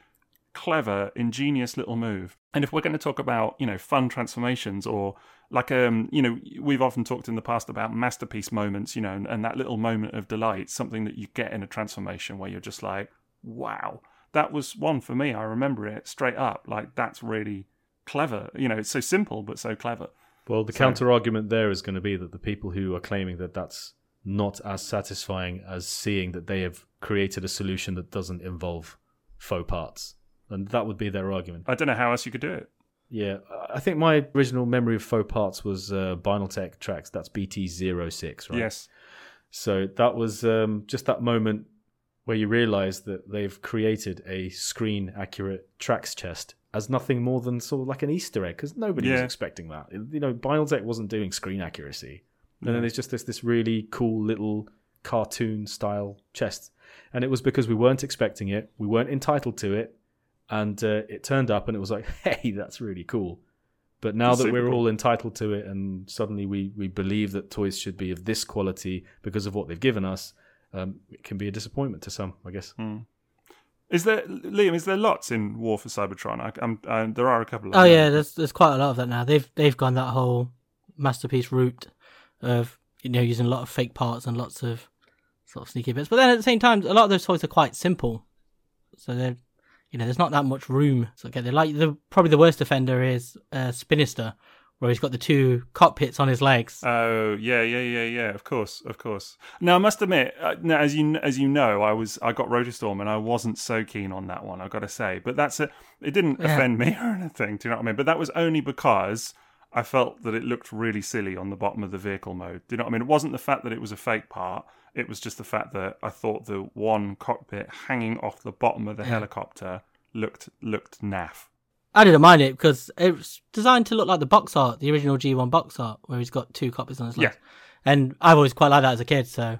Speaker 1: clever, ingenious little move. And if we're going to talk about, you know, fun transformations or like um you know we've often talked in the past about masterpiece moments you know and, and, that little moment of delight something that you get in a transformation where you're just like wow. That was one for me. I remember it straight up. Like that's really clever. You know it's so simple but so clever.
Speaker 2: Well the so, counter argument there is going to be that the people who are claiming that that's not as satisfying as seeing that they have created a solution that doesn't involve faux parts and that would be their argument.
Speaker 1: I don't know how else you could do it
Speaker 2: yeah, I think my original memory of faux parts was uh, Binaltech tracks. That's BT06, right?
Speaker 1: Yes.
Speaker 2: So that was um, just that moment where you realise that they've created a screen accurate tracks chest as nothing more than sort of like an Easter egg because nobody yeah. was expecting that. You know, Binaltech wasn't doing screen accuracy. And then there's just this this really cool little cartoon style chest. And it was because we weren't expecting it, we weren't entitled to it, and uh, it turned up and it was like, <laughs> hey, that's really cool. But now that we're cool. all entitled to it, and suddenly we, we believe that toys should be of this quality because of what they've given us, um, it can be a disappointment to some, I guess.
Speaker 1: Mm. Is there Liam? Is there lots in War for Cybertron? I, I, there are a couple.
Speaker 3: oh yeah, there's there's quite a lot of that now. They've they've gone that whole masterpiece route of you know using a lot of fake parts and lots of sort of sneaky bits. But then at the same time, a lot of those toys are quite simple, so they're you know, there's not that much room to get there. Like the probably the worst offender is uh, Spinister, where he's got the two cockpits on his legs.
Speaker 1: Oh yeah, yeah, yeah, yeah. Of course, of course. Now I must admit, uh, now, as you as you know, I was I got Rotorstorm and I wasn't so keen on that one. I've got to say, but that's a, it didn't yeah. offend me <laughs> or anything. Do you know what I mean? But that was only because. I felt that it looked really silly on the bottom of the vehicle mode. Do you know what I mean? It wasn't the fact that it was a fake part. It was just the fact that I thought the one cockpit hanging off the bottom of the helicopter looked looked naff.
Speaker 3: I didn't mind it because it was designed to look like the box art, the original G1 box art, where he's got two cockpits on his legs. Yeah. And I've always quite liked that as a kid, so I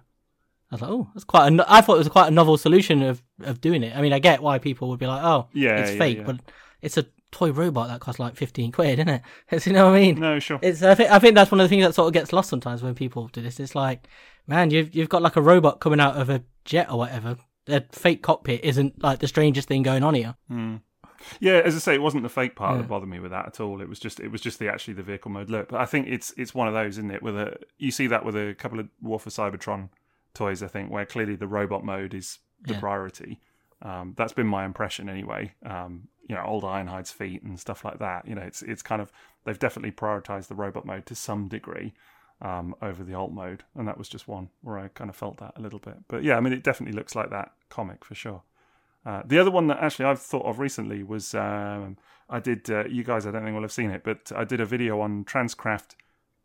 Speaker 3: was like, oh, that's quite. A, I thought it was quite a novel solution of of doing it. I mean, I get why people would be like, oh, yeah, it's yeah, fake, yeah. but it's a toy robot that costs like fifteen quid, isn't it? <laughs> You know what I mean?
Speaker 1: No, sure.
Speaker 3: It's I think I think that's one of the things that sort of gets lost sometimes when people do this. It's like, man, you've you've got like a robot coming out of a jet or whatever. A fake cockpit isn't like the strangest thing going on here.
Speaker 1: Mm. Yeah, as I say, it wasn't the fake part yeah. that bothered me with that at all. It was just it was just the actually the vehicle mode look. But I think it's it's one of those, isn't it? With a you see that with a couple of War for Cybertron toys, I think, where clearly the robot mode is the yeah. priority. Um, that's been my impression anyway. Um, you know old Ironhide's feet and stuff like that. You know, it's it's kind of they've definitely prioritized the robot mode to some degree um, over the alt mode, and that was just one where I kind of felt that a little bit. But yeah, I mean, it definitely looks like that comic for sure. Uh, the other one that actually I've thought of recently was um, I did. Uh, you guys, I don't think will have seen it, but I did a video on Transcraft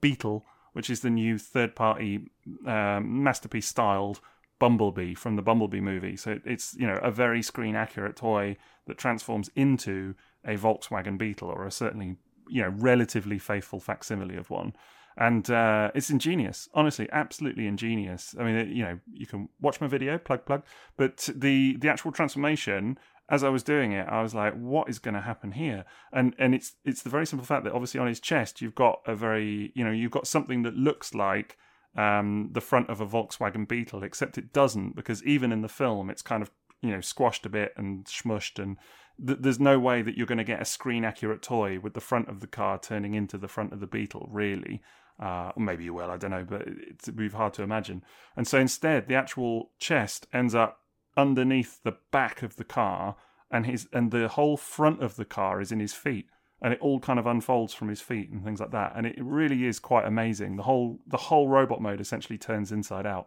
Speaker 1: Beetle, which is the new third-party um, masterpiece styled Bumblebee from the Bumblebee movie. So it's you know a very screen accurate toy that transforms into a Volkswagen Beetle or a certainly you know relatively faithful facsimile of one and uh, it's ingenious. Honestly, absolutely ingenious. I mean, you know, you can watch my video, plug plug, but the the actual transformation. As I was doing it, I was like, "What is going to happen here?" And and it's it's the very simple fact that obviously on his chest you've got a very you know you've got something that looks like um, the front of a Volkswagen Beetle, except it doesn't because even in the film it's kind of you know squashed a bit and smushed and th- there's no way that you're going to get a screen accurate toy with the front of the car turning into the front of the Beetle really uh, or maybe you will, I don't know, but it's, be hard to imagine. And so instead, the actual chest ends up underneath the back of the car, and his and the whole front of the car is in his feet, and it all kind of unfolds from his feet and things like that. And it really is quite amazing. The whole the whole robot mode essentially turns inside out,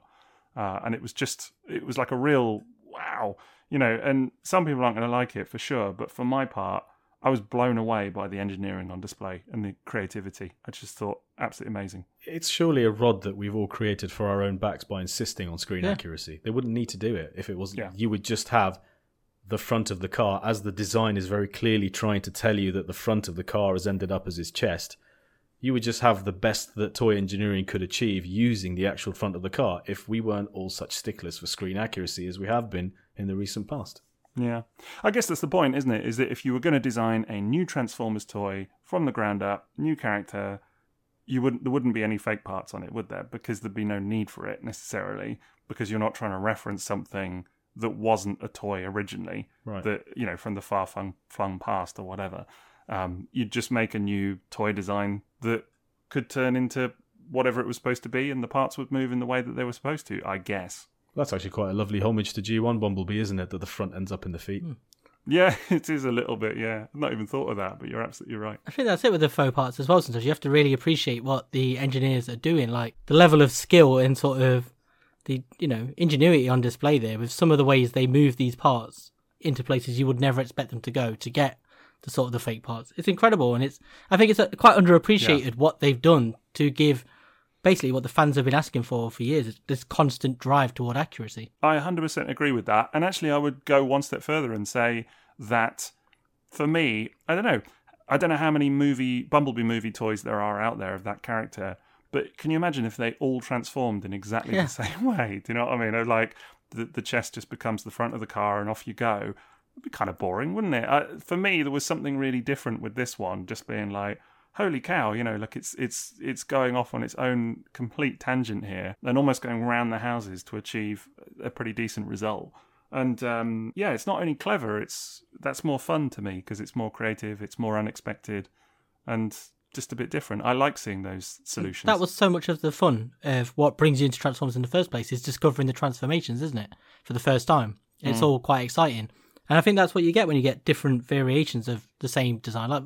Speaker 1: uh, and it was just it was like a real wow, you know. And some people aren't going to like it for sure, but for my part, I was blown away by the engineering on display and the creativity. I just thought absolutely amazing.
Speaker 2: It's surely a rod that we've all created for our own backs by insisting on screen yeah. accuracy. They wouldn't need to do it if it wasn't. Yeah. You would just have the front of the car, as the design is very clearly trying to tell you that the front of the car has ended up as his chest. You would just have the best that toy engineering could achieve using the actual front of the car if we weren't all such sticklers for screen accuracy as we have been in the recent past.
Speaker 1: Yeah. I guess that's the point, isn't it? Is that if you were going to design a new Transformers toy from the ground up, new character, you wouldn't there wouldn't be any fake parts on it, would there? Because there'd be no need for it necessarily, because you're not trying to reference something that wasn't a toy originally,
Speaker 2: right.
Speaker 1: that you know from the far flung, flung past or whatever. Um, you'd just make a new toy design that could turn into whatever it was supposed to be, and the parts would move in the way that they were supposed to. I guess.
Speaker 2: That's actually quite a lovely homage to G1 Bumblebee, isn't it? That the front ends up in the feet. Mm.
Speaker 1: Yeah, <laughs> it is a little bit. Yeah, I've not even thought of that, but you're absolutely right.
Speaker 3: I think that's it with the faux parts as well. Sometimes you have to really appreciate what the engineers are doing, like the level of skill and sort of the you know ingenuity on display there with some of the ways they move these parts into places you would never expect them to go to get the sort of the fake parts. It's incredible, and it's I think it's quite underappreciated yeah. what they've done to give basically what the fans have been asking for for years this constant drive toward accuracy.
Speaker 1: I 100% agree with that. And actually, I would go one step further and say that for me, I don't know, I don't know how many movie Bumblebee movie toys there are out there of that character, but can you imagine if they all transformed in exactly yeah. the <laughs> same way? Do you know what I mean? Like the, the chest just becomes the front of the car and off you go. It'd be kind of boring, wouldn't it? I, for me, there was something really different with this one, just being like, holy cow, you know, like it's it's it's going off on its own complete tangent here and almost going around the houses to achieve a pretty decent result. And um, yeah, it's not only clever; it's that's more fun to me because it's more creative, it's more unexpected, and just a bit different. I like seeing those solutions.
Speaker 3: That was so much of the fun of what brings you into Transformers in the first place is discovering the transformations, isn't it? For the first time, it's mm. all quite exciting, and I think that's what you get when you get different variations of the same design. Like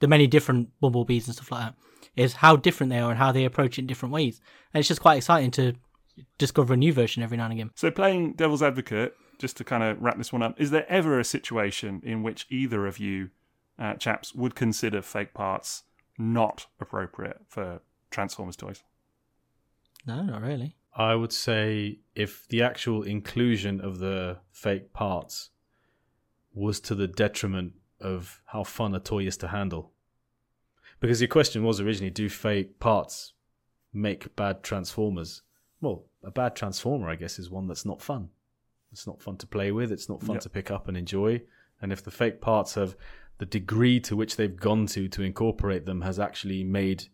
Speaker 3: the many different bumblebees and stuff like that is how different they are and how they approach it in different ways. And it's just quite exciting to discover a new version every now and again.
Speaker 1: So, playing devil's advocate, just to kind of wrap this one up, is there ever a situation in which either of you uh, chaps would consider fake parts not appropriate for Transformers toys?
Speaker 3: No, not really.
Speaker 2: I would say if the actual inclusion of the fake parts was to the detriment of how fun a toy is to handle. Because your question was originally do fake parts make bad transformers? Well, a bad transformer, I guess, is one that's not fun. It's not fun to play with, it's not fun yep. to pick up and enjoy. And if the fake parts have the degree to which they've gone to to incorporate them has actually made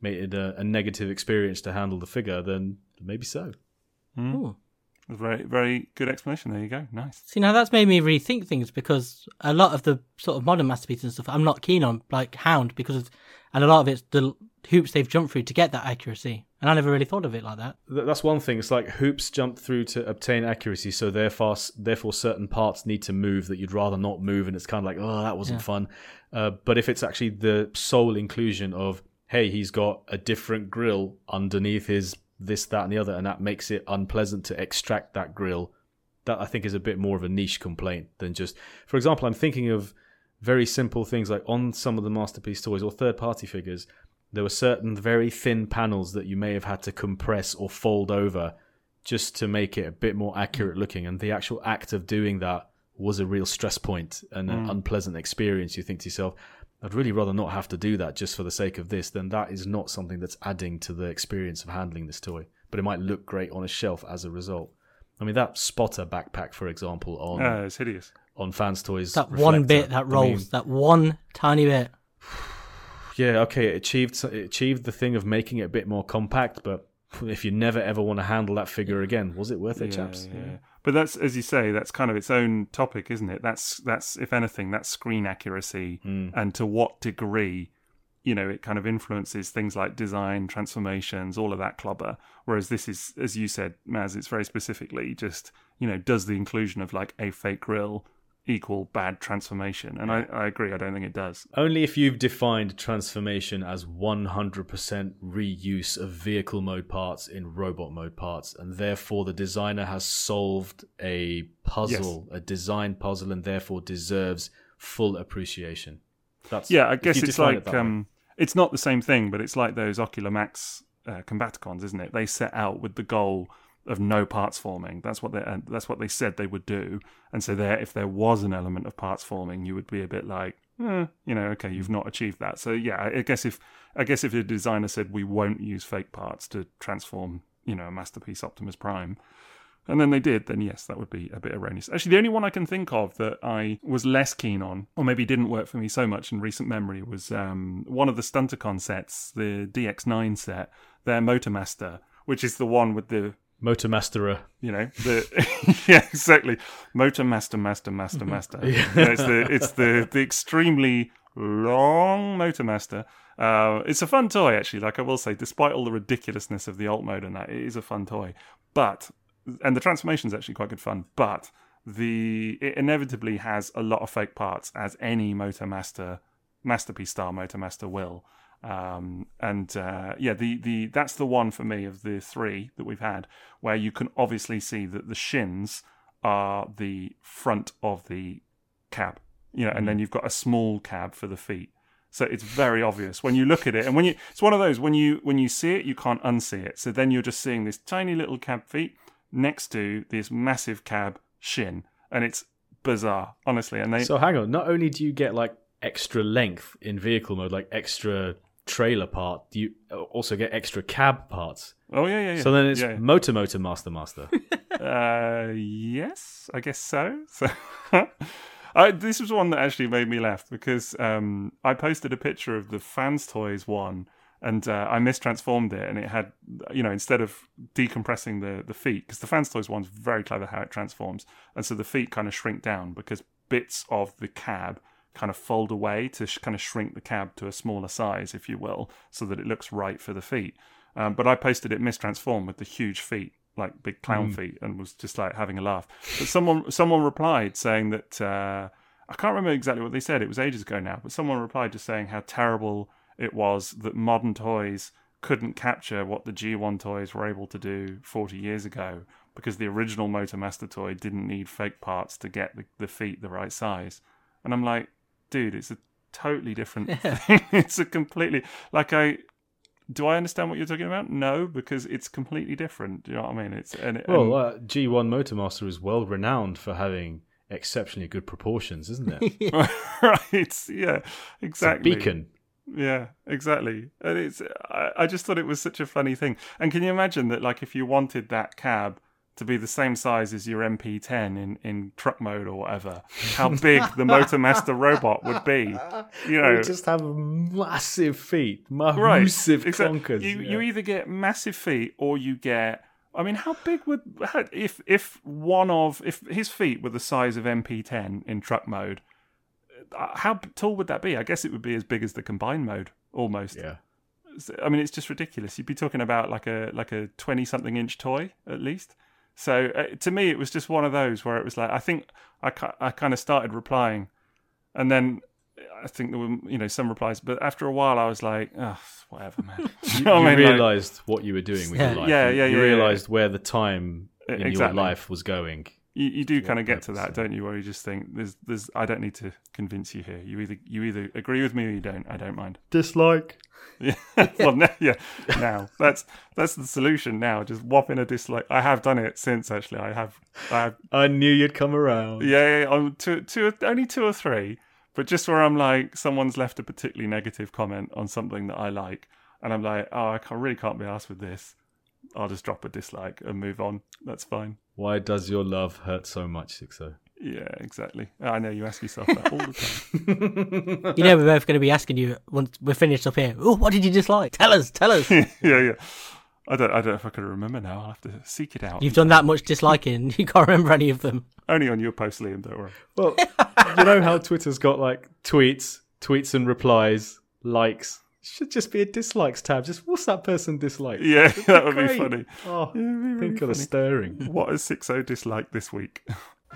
Speaker 2: made it a, a negative experience to handle the figure, then maybe so.
Speaker 1: Mm. Very, very good explanation. There you go. Nice.
Speaker 3: See, now that's made me rethink things because a lot of the sort of modern masterpieces and stuff I'm not keen on, like Hound, because of, and a lot of it's the hoops they've jumped through to get that accuracy. And I never really thought of it like that.
Speaker 2: That's one thing. It's like hoops jumped through to obtain accuracy, so therefore, therefore certain parts need to move that you'd rather not move, and it's kind of like, oh, that wasn't yeah. fun. Uh, but if it's actually the sole inclusion of, hey, he's got a different grill underneath his this, that, and the other, and that makes it unpleasant to extract that grill, that I think is a bit more of a niche complaint than just, for example, I'm thinking of very simple things like on some of the masterpiece toys or third party figures there were certain very thin panels that you may have had to compress or fold over just to make it a bit more accurate looking. And the actual act of doing that was a real stress point and an mm. unpleasant experience. You think to yourself, I'd really rather not have to do that just for the sake of this. Then that is not something that's adding to the experience of handling this toy. But it might look great on a shelf as a result. I mean, that spotter backpack, for example, on
Speaker 1: uh, it's hideous
Speaker 2: on fans toys.
Speaker 3: That reflector, one bit that rolls, I mean, that one tiny bit <sighs>
Speaker 2: yeah, okay, it achieved it achieved the thing of making it a bit more compact, but <laughs> if you never ever want to handle that figure again, was it worth it, yeah, chaps?
Speaker 1: Yeah. But that's as you say, that's kind of its own topic, isn't it? That's that's if anything, that's screen accuracy, mm. and to what degree, you know, it kind of influences things like design, transformations, all of that clobber. Whereas this is, as you said, Maz, it's very specifically just, you know, does the inclusion of like a fake grill equal bad transformation. And I, I agree, I don't think it does.
Speaker 2: Only if you've defined transformation as 100% reuse of vehicle mode parts in robot mode parts, and therefore the designer has solved a puzzle, yes. a design puzzle, and therefore deserves full appreciation.
Speaker 1: That's yeah, I guess it's like it um, it's not the same thing, but it's like those Ocular Max uh, Combaticons, isn't it? They set out with the goal of no parts forming. That's what they uh, that's what they said they would do. And so there, if there was an element of parts forming, you would be a bit like, eh, you know, okay, you've not achieved that. So yeah, I guess if I guess if the designer said we won't use fake parts to transform, you know, a masterpiece Optimus Prime, and then they did, then yes, that would be a bit erroneous. Actually, the only one I can think of that I was less keen on, or maybe didn't work for me so much in recent memory, was um, one of the Stunticon sets, the DX9 set, their Motormaster, which is the one with the
Speaker 2: Motor Masterer.
Speaker 1: You know, the <laughs> yeah, exactly. Motor Master, Master, Master, mm-hmm. Master. yeah. it's the it's the the extremely long Motor Master. Uh, it's a fun toy, actually. Like I will say, despite all the ridiculousness of the alt mode and that, it is a fun toy. But and the transformation is actually quite good fun. But the it inevitably has a lot of fake parts, as any Motor Master masterpiece style Motor Master will. Um, and uh, yeah, the, the that's the one for me of the three that we've had where you can obviously see that the shins are the front of the cab, you know, and then mm. you've got a small cab for the feet. So it's very obvious when you look at it, and when you it's one of those when you when you see it, you can't unsee it. So then you're just seeing this tiny little cab feet next to this massive cab shin, and it's bizarre, honestly. And they
Speaker 2: so hang on. Not only do you get like extra length in vehicle mode, like extra trailer part, you also get extra cab parts.
Speaker 1: Oh yeah, yeah. yeah.
Speaker 2: So then it's
Speaker 1: yeah, yeah.
Speaker 2: motor, motor, master, master. <laughs>
Speaker 1: uh, yes, I guess so. So. <laughs> I, this was one that actually made me laugh because um, I posted a picture of the fans toys one and uh, I mistransformed it, and it had, you know, instead of decompressing the the feet, because the fans toys one's very clever how it transforms, and so the feet kind of shrink down because bits of the cab kind of fold away to sh- kind of shrink the cab to a smaller size, if you will, so that it looks right for the feet. Um, but I posted it mistransformed with the huge feet, like big clown mm. feet, and was just like having a laugh. But someone someone replied saying that uh, I can't remember exactly what they said. It was ages ago now, but someone replied just saying how terrible it was that modern toys couldn't capture what the G1 toys were able to do 40 years ago because the original Motor Master toy didn't need fake parts to get the, the feet the right size. And I'm like, dude, it's a totally different yeah. <laughs> thing. it's a completely like I do I understand what you're talking about? No, because it's completely different. Do you know what I mean? It's and,
Speaker 2: well, uh, G1 Motormaster is well renowned for having exceptionally good proportions, isn't it? <laughs> <laughs>
Speaker 1: right. Yeah. Exactly.
Speaker 2: beacon.
Speaker 1: Yeah, exactly. And it's I, I just thought it was such a funny thing. And can you imagine that like if you wanted that cab to be the same size as your MP10 in, in truck mode or whatever, how big the Motormaster robot would be. You know,
Speaker 2: just have massive feet, massive right. clunkers.
Speaker 1: You, yeah. you either get massive feet or you get. I mean, how big would how, if if one of if his feet were the size of MP10 in truck mode? Uh, how tall would that be? I guess it would be as big as the combined mode, almost.
Speaker 2: Yeah.
Speaker 1: I mean, it's just ridiculous. You'd be talking about like a like a twenty something inch toy at least. So uh, to me, it was just one of those where it was like I think I I kind of started replying, and then I think there were you know some replies, but after a while, I was like, oh, whatever, man. <laughs>
Speaker 2: you, <laughs> you, you realized like, what you were doing with
Speaker 1: yeah.
Speaker 2: your life.
Speaker 1: Yeah, yeah,
Speaker 2: you,
Speaker 1: yeah.
Speaker 2: You realized
Speaker 1: yeah.
Speaker 2: where the time in exactly. your life was going.
Speaker 1: You, you do kind of get to that, don't you? Where you just think, "There's, there's, I don't need to convince you here. You either, you either agree with me or you don't. I don't mind."
Speaker 2: Dislike.
Speaker 1: Yeah. <laughs> well, now, yeah. Now that's that's the solution. Now, just whop in a dislike. I have done it since actually. I have. I, have,
Speaker 2: I knew you'd come around.
Speaker 1: Yeah, yeah. I'm oh, two, two, only two or three, but just where I'm like, someone's left a particularly negative comment on something that I like, and I'm like, oh, I can't, really can't be asked with this. I'll just drop a dislike and move on. That's fine.
Speaker 2: Why does your love hurt so much, Sixo?
Speaker 1: Yeah, exactly. I know you ask yourself that all the
Speaker 3: time. <laughs> you know, we're both going to be asking you once we're finished up here. Oh, what did you dislike? Tell us, tell us. <laughs>
Speaker 1: yeah, yeah. I don't, I don't know if I can remember now. I'll have to seek it out.
Speaker 3: You've done that much disliking, <laughs> you can't remember any of them.
Speaker 1: Only on your post, Liam. Don't worry.
Speaker 2: Well, you know how Twitter's got like tweets, tweets and replies, likes, should just be a dislikes tab. Just what's that person dislike?
Speaker 1: Yeah, that would great. be funny.
Speaker 2: Oh, yeah, really think of the stirring.
Speaker 1: What has Sixo disliked this week? <laughs>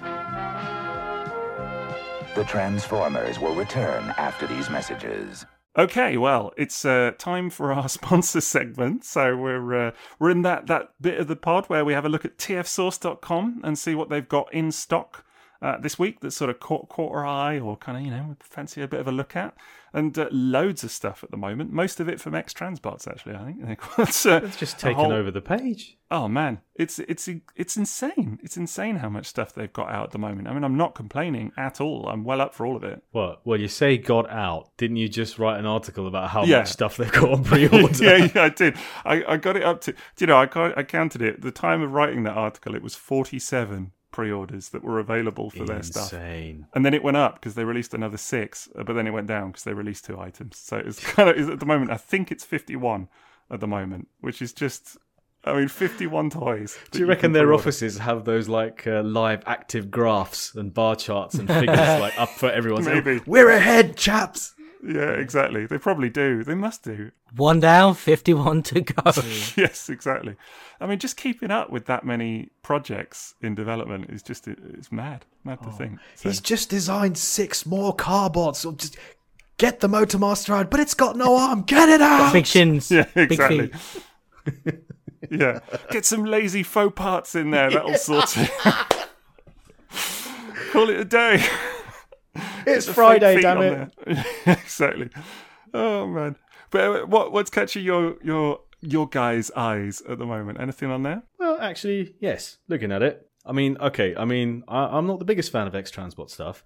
Speaker 4: the Transformers will return after these messages.
Speaker 1: Okay, well, it's uh, time for our <laughs> sponsor segment. So we're uh, we're in that that bit of the pod where we have a look at tfsource.com and see what they've got in stock uh, this week that sort of caught, caught our eye or kind of, you know, fancy a bit of a look at. And uh, loads of stuff at the moment. Most of it from X Transbots, actually, I think. <laughs>
Speaker 2: it's, uh, it's just taken whole... over the page.
Speaker 1: Oh, man. It's, it's, it's insane. It's insane how much stuff they've got out at the moment. I mean, I'm not complaining at all. I'm well up for all of it.
Speaker 2: What? Well, you say got out. Didn't you just write an article about how yeah. much stuff they've got on <laughs> pre order?
Speaker 1: yeah, yeah, I did. I, I got it up to, you know, I, I counted it. At the time of writing that article, it was 47 pre-orders that were available for
Speaker 2: Insane.
Speaker 1: their stuff. And then it went up because they released another six, uh, but then it went down because they released two items. So it's <laughs> kind of at the moment. I think it's fifty-one at the moment, which is just. I mean, fifty-one toys.
Speaker 2: Do you reckon their offices have those like uh, live active graphs and bar charts and figures <laughs> like up for everyone?
Speaker 1: Maybe
Speaker 2: we're ahead, chaps.
Speaker 1: Yeah, exactly. They probably do. They must do.
Speaker 3: One down, 51 to go. <laughs>
Speaker 1: yes, exactly. I mean, just keeping up with that many projects in development is just, it's mad. Mad oh. to think.
Speaker 2: So. He's just designed six more carbots. Just get the Motor Master out, but it's got no arm. Get it out.
Speaker 3: Big shins.
Speaker 1: Yeah, exactly. <laughs> yeah. Get some lazy faux parts in there. That'll sort it. <laughs> Call it a day.
Speaker 2: It's Friday, damn it. <laughs>
Speaker 1: exactly. Oh man. But uh, what what's catching your your your guys' eyes at the moment? Anything on there?
Speaker 2: Well, actually, yes. Looking at it, I mean, okay. I mean, I, am not the biggest fan of X Transbots stuff,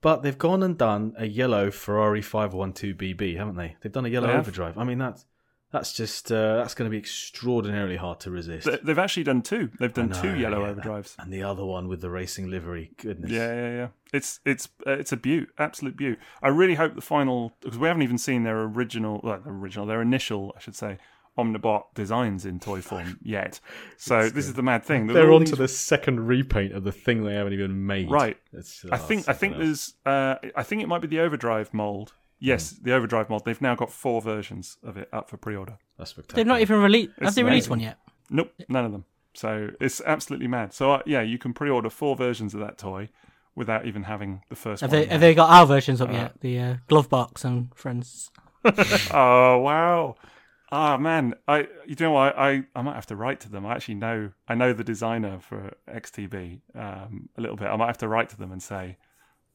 Speaker 2: but they've gone and done a yellow Ferrari 512 BB, haven't they? They've done a yellow overdrive. I mean, that's that's just uh, that's going to be extraordinarily hard to resist.
Speaker 1: They've actually done two. They've done know, two yellow
Speaker 2: yeah,
Speaker 1: overdrives,
Speaker 2: and the other one with the racing livery. Goodness.
Speaker 1: Yeah, yeah, yeah. It's it's uh, it's a beaut, absolute beaut. I really hope the final because we haven't even seen their original, well, their original, their initial, I should say, Omnibot designs in toy form <laughs> yet. So this good. is the mad thing.
Speaker 2: They're on these... the second repaint of the thing they haven't even made.
Speaker 1: Right. It's, I think I think else. there's uh, I think it might be the overdrive mold Yes, mm. the Overdrive mod. They've now got four versions of it up for pre-order.
Speaker 2: That's spectacular.
Speaker 3: They've not even released. Have they amazing. released one yet?
Speaker 1: Nope, none of them. So it's absolutely mad. So uh, yeah, you can pre-order four versions of that toy without even having the first
Speaker 3: have
Speaker 1: one.
Speaker 3: They, have they got our versions up uh, yet? The uh, glove box and friends. <laughs>
Speaker 1: oh wow! Ah man, I you know I, I I might have to write to them. I actually know I know the designer for XTB um, a little bit. I might have to write to them and say,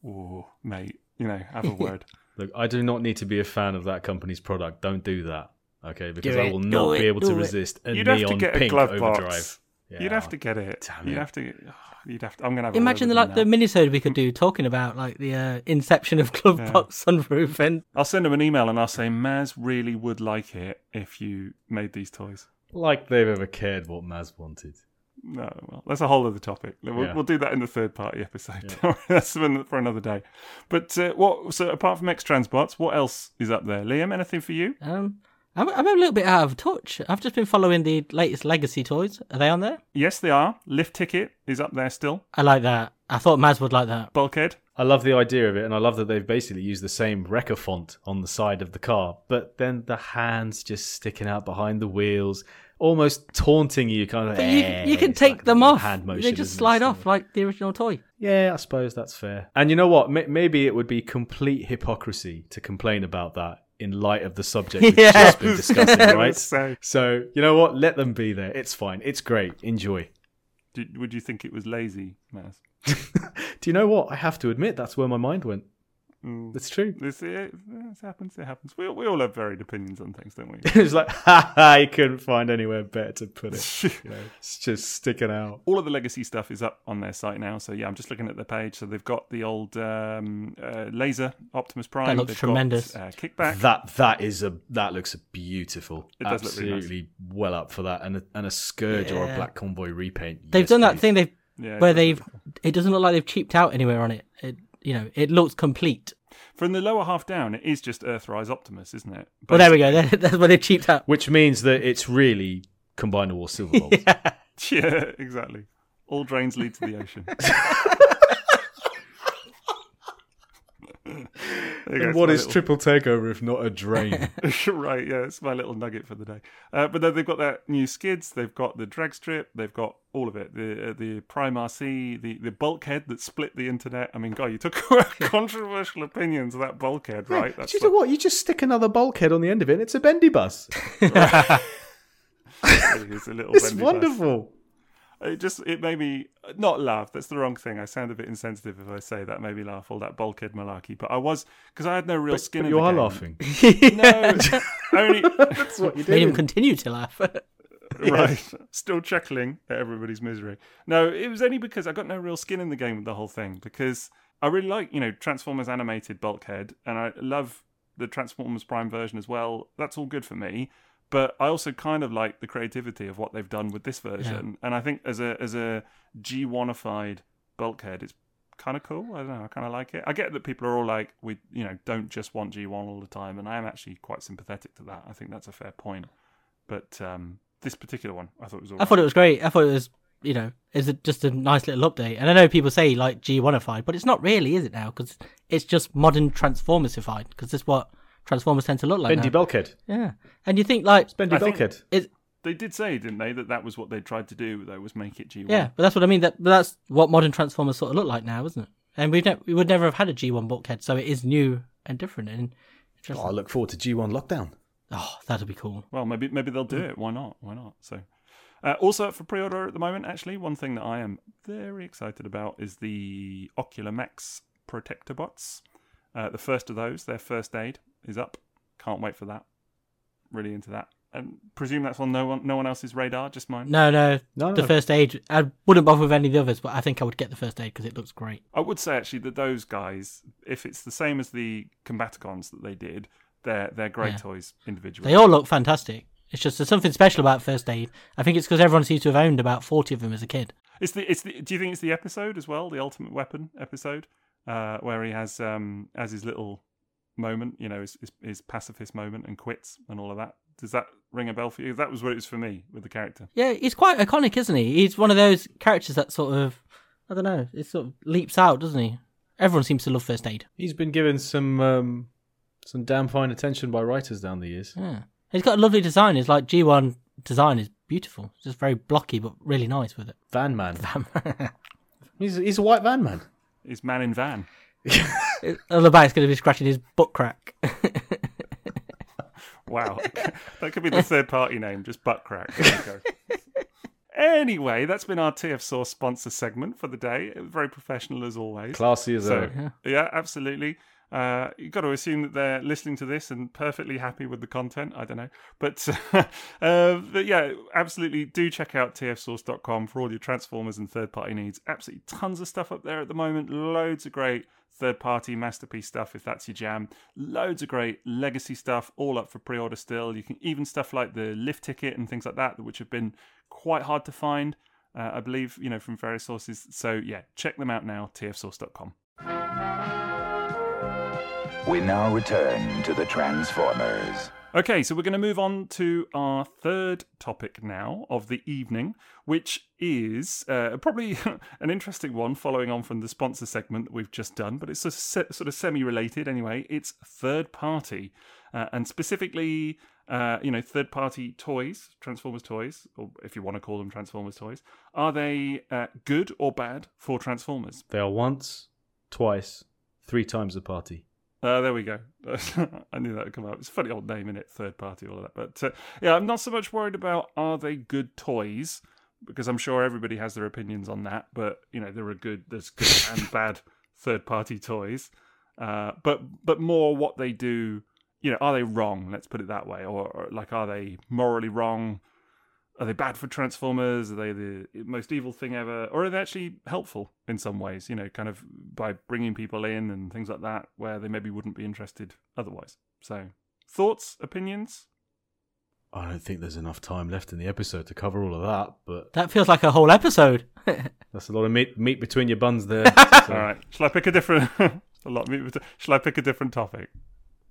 Speaker 1: "Oh mate, you know, have a <laughs> word."
Speaker 2: Look, I do not need to be a fan of that company's product. Don't do that, okay? Because I will not be able to resist a You'd neon have to get pink a glove overdrive.
Speaker 1: Yeah. You'd have to get it. Damn You'd it. have to. <sighs> You'd have to. I'm gonna have
Speaker 3: imagine the like the minisode we could do talking about like the uh, inception of glove yeah. box sunroof and.
Speaker 1: I'll send them an email and I'll say Maz really would like it if you made these toys.
Speaker 2: Like they've ever cared what Maz wanted.
Speaker 1: No, well, that's a whole other topic. We'll, yeah. we'll do that in the third party episode. Yeah. <laughs> that's for another day. But uh, what? So apart from X Transbots, what else is up there? Liam, anything for you?
Speaker 3: Um, I'm, I'm a little bit out of touch. I've just been following the latest Legacy toys. Are they on there?
Speaker 1: Yes, they are. Lift Ticket is up there still.
Speaker 3: I like that. I thought Maz would like that.
Speaker 1: Bulkhead.
Speaker 2: I love the idea of it, and I love that they've basically used the same Wrecker font on the side of the car, but then the hands just sticking out behind the wheels, almost taunting you, kind of.
Speaker 3: But you,
Speaker 2: "Eh,"
Speaker 3: you can take
Speaker 2: like
Speaker 3: them off.
Speaker 2: Hand motion,
Speaker 3: they just slide off like the original toy.
Speaker 2: Yeah, I suppose that's fair. And you know what? M- maybe it would be complete hypocrisy to complain about that in light of the subject we've
Speaker 3: Yeah.
Speaker 2: just been <laughs> discussing, right?
Speaker 1: So,
Speaker 2: So you know what? Let them be there. It's fine. It's great. Enjoy.
Speaker 1: did, would you think it was lazy, Maz? <laughs>
Speaker 2: Do you know what? I have to admit that's where my mind went.
Speaker 1: Mm.
Speaker 2: It's true.
Speaker 1: This, it, it happens. It happens. We, we all have varied opinions on things, don't we? <laughs>
Speaker 2: it's like, ha ha, you couldn't find anywhere better to put it. <laughs> You know, it's just sticking out.
Speaker 1: all of the legacy stuff is up on their site now. So yeah, I'm just looking at the page. So they've got the old um, uh, laser Optimus Prime.
Speaker 3: That looks
Speaker 1: They've
Speaker 3: tremendous.
Speaker 1: Got, uh, kickback.
Speaker 2: That that is a that looks beautiful.
Speaker 1: It does look really
Speaker 2: Absolutely well up for that, and a, and a scourge or a black convoy repaint.
Speaker 3: They've
Speaker 2: Yes,
Speaker 3: done that thing they've
Speaker 1: yeah,
Speaker 3: where they've.
Speaker 1: look-
Speaker 3: It doesn't look like they've cheaped out anywhere on it. It you know it looks complete.
Speaker 1: From the lower half down, it is just Earthrise Optimus, isn't it?
Speaker 3: Well, there we go. <laughs> That's where they've cheaped out.
Speaker 2: Which means that it's really Combiner War Silver Bolt. <laughs> <laughs>
Speaker 1: Yeah, exactly. All drains lead to the ocean. <laughs>
Speaker 2: And what is
Speaker 1: little-
Speaker 2: triple takeover if not a drain? <laughs>
Speaker 1: right, yeah, it's my little nugget for the day. Uh, but then they've got that new skids, they've got the drag strip, they've got all of it. The uh, the Prime RC, the, the bulkhead that split the internet. I mean, God, you took <laughs> controversial opinions of that bulkhead, right?
Speaker 2: Do you know what? You just stick another bulkhead on the end of it, and it's a bendy bus.
Speaker 1: it's a little
Speaker 2: It's
Speaker 1: bendy bus.
Speaker 2: Wonderful.
Speaker 1: It just it made me not laugh. That's the wrong thing. I sound a bit insensitive if I say that. Made me laugh all that bulkhead malarkey. But I was because I had no real skin.
Speaker 2: But
Speaker 1: in
Speaker 2: you
Speaker 1: the
Speaker 2: are
Speaker 1: game.
Speaker 2: laughing. <laughs>
Speaker 1: No, <laughs> only <laughs>
Speaker 2: That's what you did.
Speaker 3: Made him continue to laugh.
Speaker 1: right. Still chuckling at everybody's misery. No, it was only because I got no real skin in the game with the whole thing. Because I really like you know Transformers animated bulkhead, and I love the Transformers Prime version as well. That's all good for me. But I also kind of like the creativity of what they've done with this version, and I think as a as a G1ified bulkhead, it's kind of cool. I don't know. I kind of like it. I get that people are all like, we you know don't just want G1 all the time, and I am actually quite sympathetic to that. I think that's a fair point. But um, this particular one, I thought was. All
Speaker 3: I thought it was great. I thought it was, you know, is it just a nice little update? And I know people say like G1ified, but it's not really, is it now? Because it's just modern Transformersified. Because that's what Transformers tend to look like.
Speaker 2: Bendy
Speaker 3: now.
Speaker 2: bulkhead.
Speaker 3: yeah, and you think like,
Speaker 2: Bendy
Speaker 1: I think-
Speaker 2: bulkhead.
Speaker 3: it,
Speaker 1: They did say, didn't they, that that was what they tried to do, though, was make it G1.
Speaker 3: yeah, but that's what I mean. That but that's what modern Transformers sort of look like now, isn't it? And we ne- we would never have had a G1 bulkhead, so it is new and different. And just,
Speaker 2: Oh, I look forward to G1 lockdown.
Speaker 3: oh, that'll be cool.
Speaker 1: Well, maybe maybe they'll do it. Why not? Why not? So, uh, also up for pre-order at the moment. Actually, one thing that I am very excited about is the Ocular Max Protectobots. Uh, the first of those, their first aid, is up. Can't wait for that. Really into that. And presume that's on no one no one else's radar, just mine.
Speaker 3: No, no,
Speaker 2: No,
Speaker 3: the
Speaker 2: no.
Speaker 3: first aid. I wouldn't bother with any of the others, but I think I would get the first aid because it looks great.
Speaker 1: I would say actually that those guys, if it's the same as the Combaticons that they did, they're they're great
Speaker 3: Yeah.
Speaker 1: toys individually.
Speaker 3: They all look fantastic. It's just there's something special about first aid. I think it's because everyone seems to have owned about forty of them as a kid.
Speaker 1: It's the it's the. Do you think it's the episode as well, the Ultimate Weapon episode, uh, where he has um as his little moment, you know, his, his his pacifist moment and quits and all of that. Does that ring a bell for you? That was what it was for me with the character.
Speaker 3: Yeah, he's quite iconic, isn't he? He's one of those characters that sort of, I don't know, it sort of leaps out, doesn't he? Everyone seems to love first aid.
Speaker 2: He's been given some um, some damn fine attention by writers down the years.
Speaker 3: Yeah, he's got a lovely design. It's like G1 design is beautiful. It's just very blocky, but really nice with it.
Speaker 2: Van man. van. <laughs> he's he's a white van man.
Speaker 1: He's Man in Van?
Speaker 3: On the back's going to be scratching his butt crack. <laughs>
Speaker 1: Wow, that could be the third party name, just butt crack. There you go. Anyway, that's been our TF Source sponsor segment for the day. Very professional as always.
Speaker 2: Classy as
Speaker 1: So,
Speaker 2: ever.
Speaker 1: yeah, absolutely. Uh, you've got to assume that they're listening to this and perfectly happy with the content. I don't know. But, <laughs> uh, but yeah, absolutely do check out tfsource.com for all your Transformers and third party needs. Absolutely tons of stuff up there at the moment. Loads of great third party masterpiece stuff if that's your jam. Loads of great legacy stuff all up for pre order still. You can even stuff like the lift ticket and things like that, which have been quite hard to find. Uh, I believe, you know, from various sources. So, yeah, check them out now, tfsource.com.
Speaker 4: We now return to the Transformers.
Speaker 1: Okay, so we're going to move on to our third topic now of the evening, which is uh, probably <laughs> an interesting one following on from the sponsor segment that we've just done, but it's se- sort of semi related anyway. It's third party, uh, and specifically, uh, you know, third party toys, Transformers toys, or if you want to call them Transformers toys. Are they uh, good or bad for Transformers?
Speaker 2: They are once, twice, three times a party.
Speaker 1: Uh, there we go. <laughs> I knew that would come up. It's a funny old name in it, third party, all of that. But uh, yeah, I'm not so much worried about are they good toys because I'm sure everybody has their opinions on that. But you know, there are good, there's good <laughs> and bad third party toys. Uh, but but more what they do. You know, are they wrong? Let's put it that way, or, or like are they morally wrong? Are they bad for Transformers? Are they the most evil thing ever? Or are they actually helpful in some ways, you know, kind of by bringing people in and things like that where they maybe wouldn't be interested otherwise? So, thoughts, opinions?
Speaker 2: I don't think there's enough time left in the episode to cover all of that, but
Speaker 3: that feels like a whole episode. <laughs>
Speaker 2: that's a lot of meat meat between your buns there.
Speaker 1: so. <laughs> All right, shall I pick a different? <laughs> a lot of meat. Shall I pick a different topic?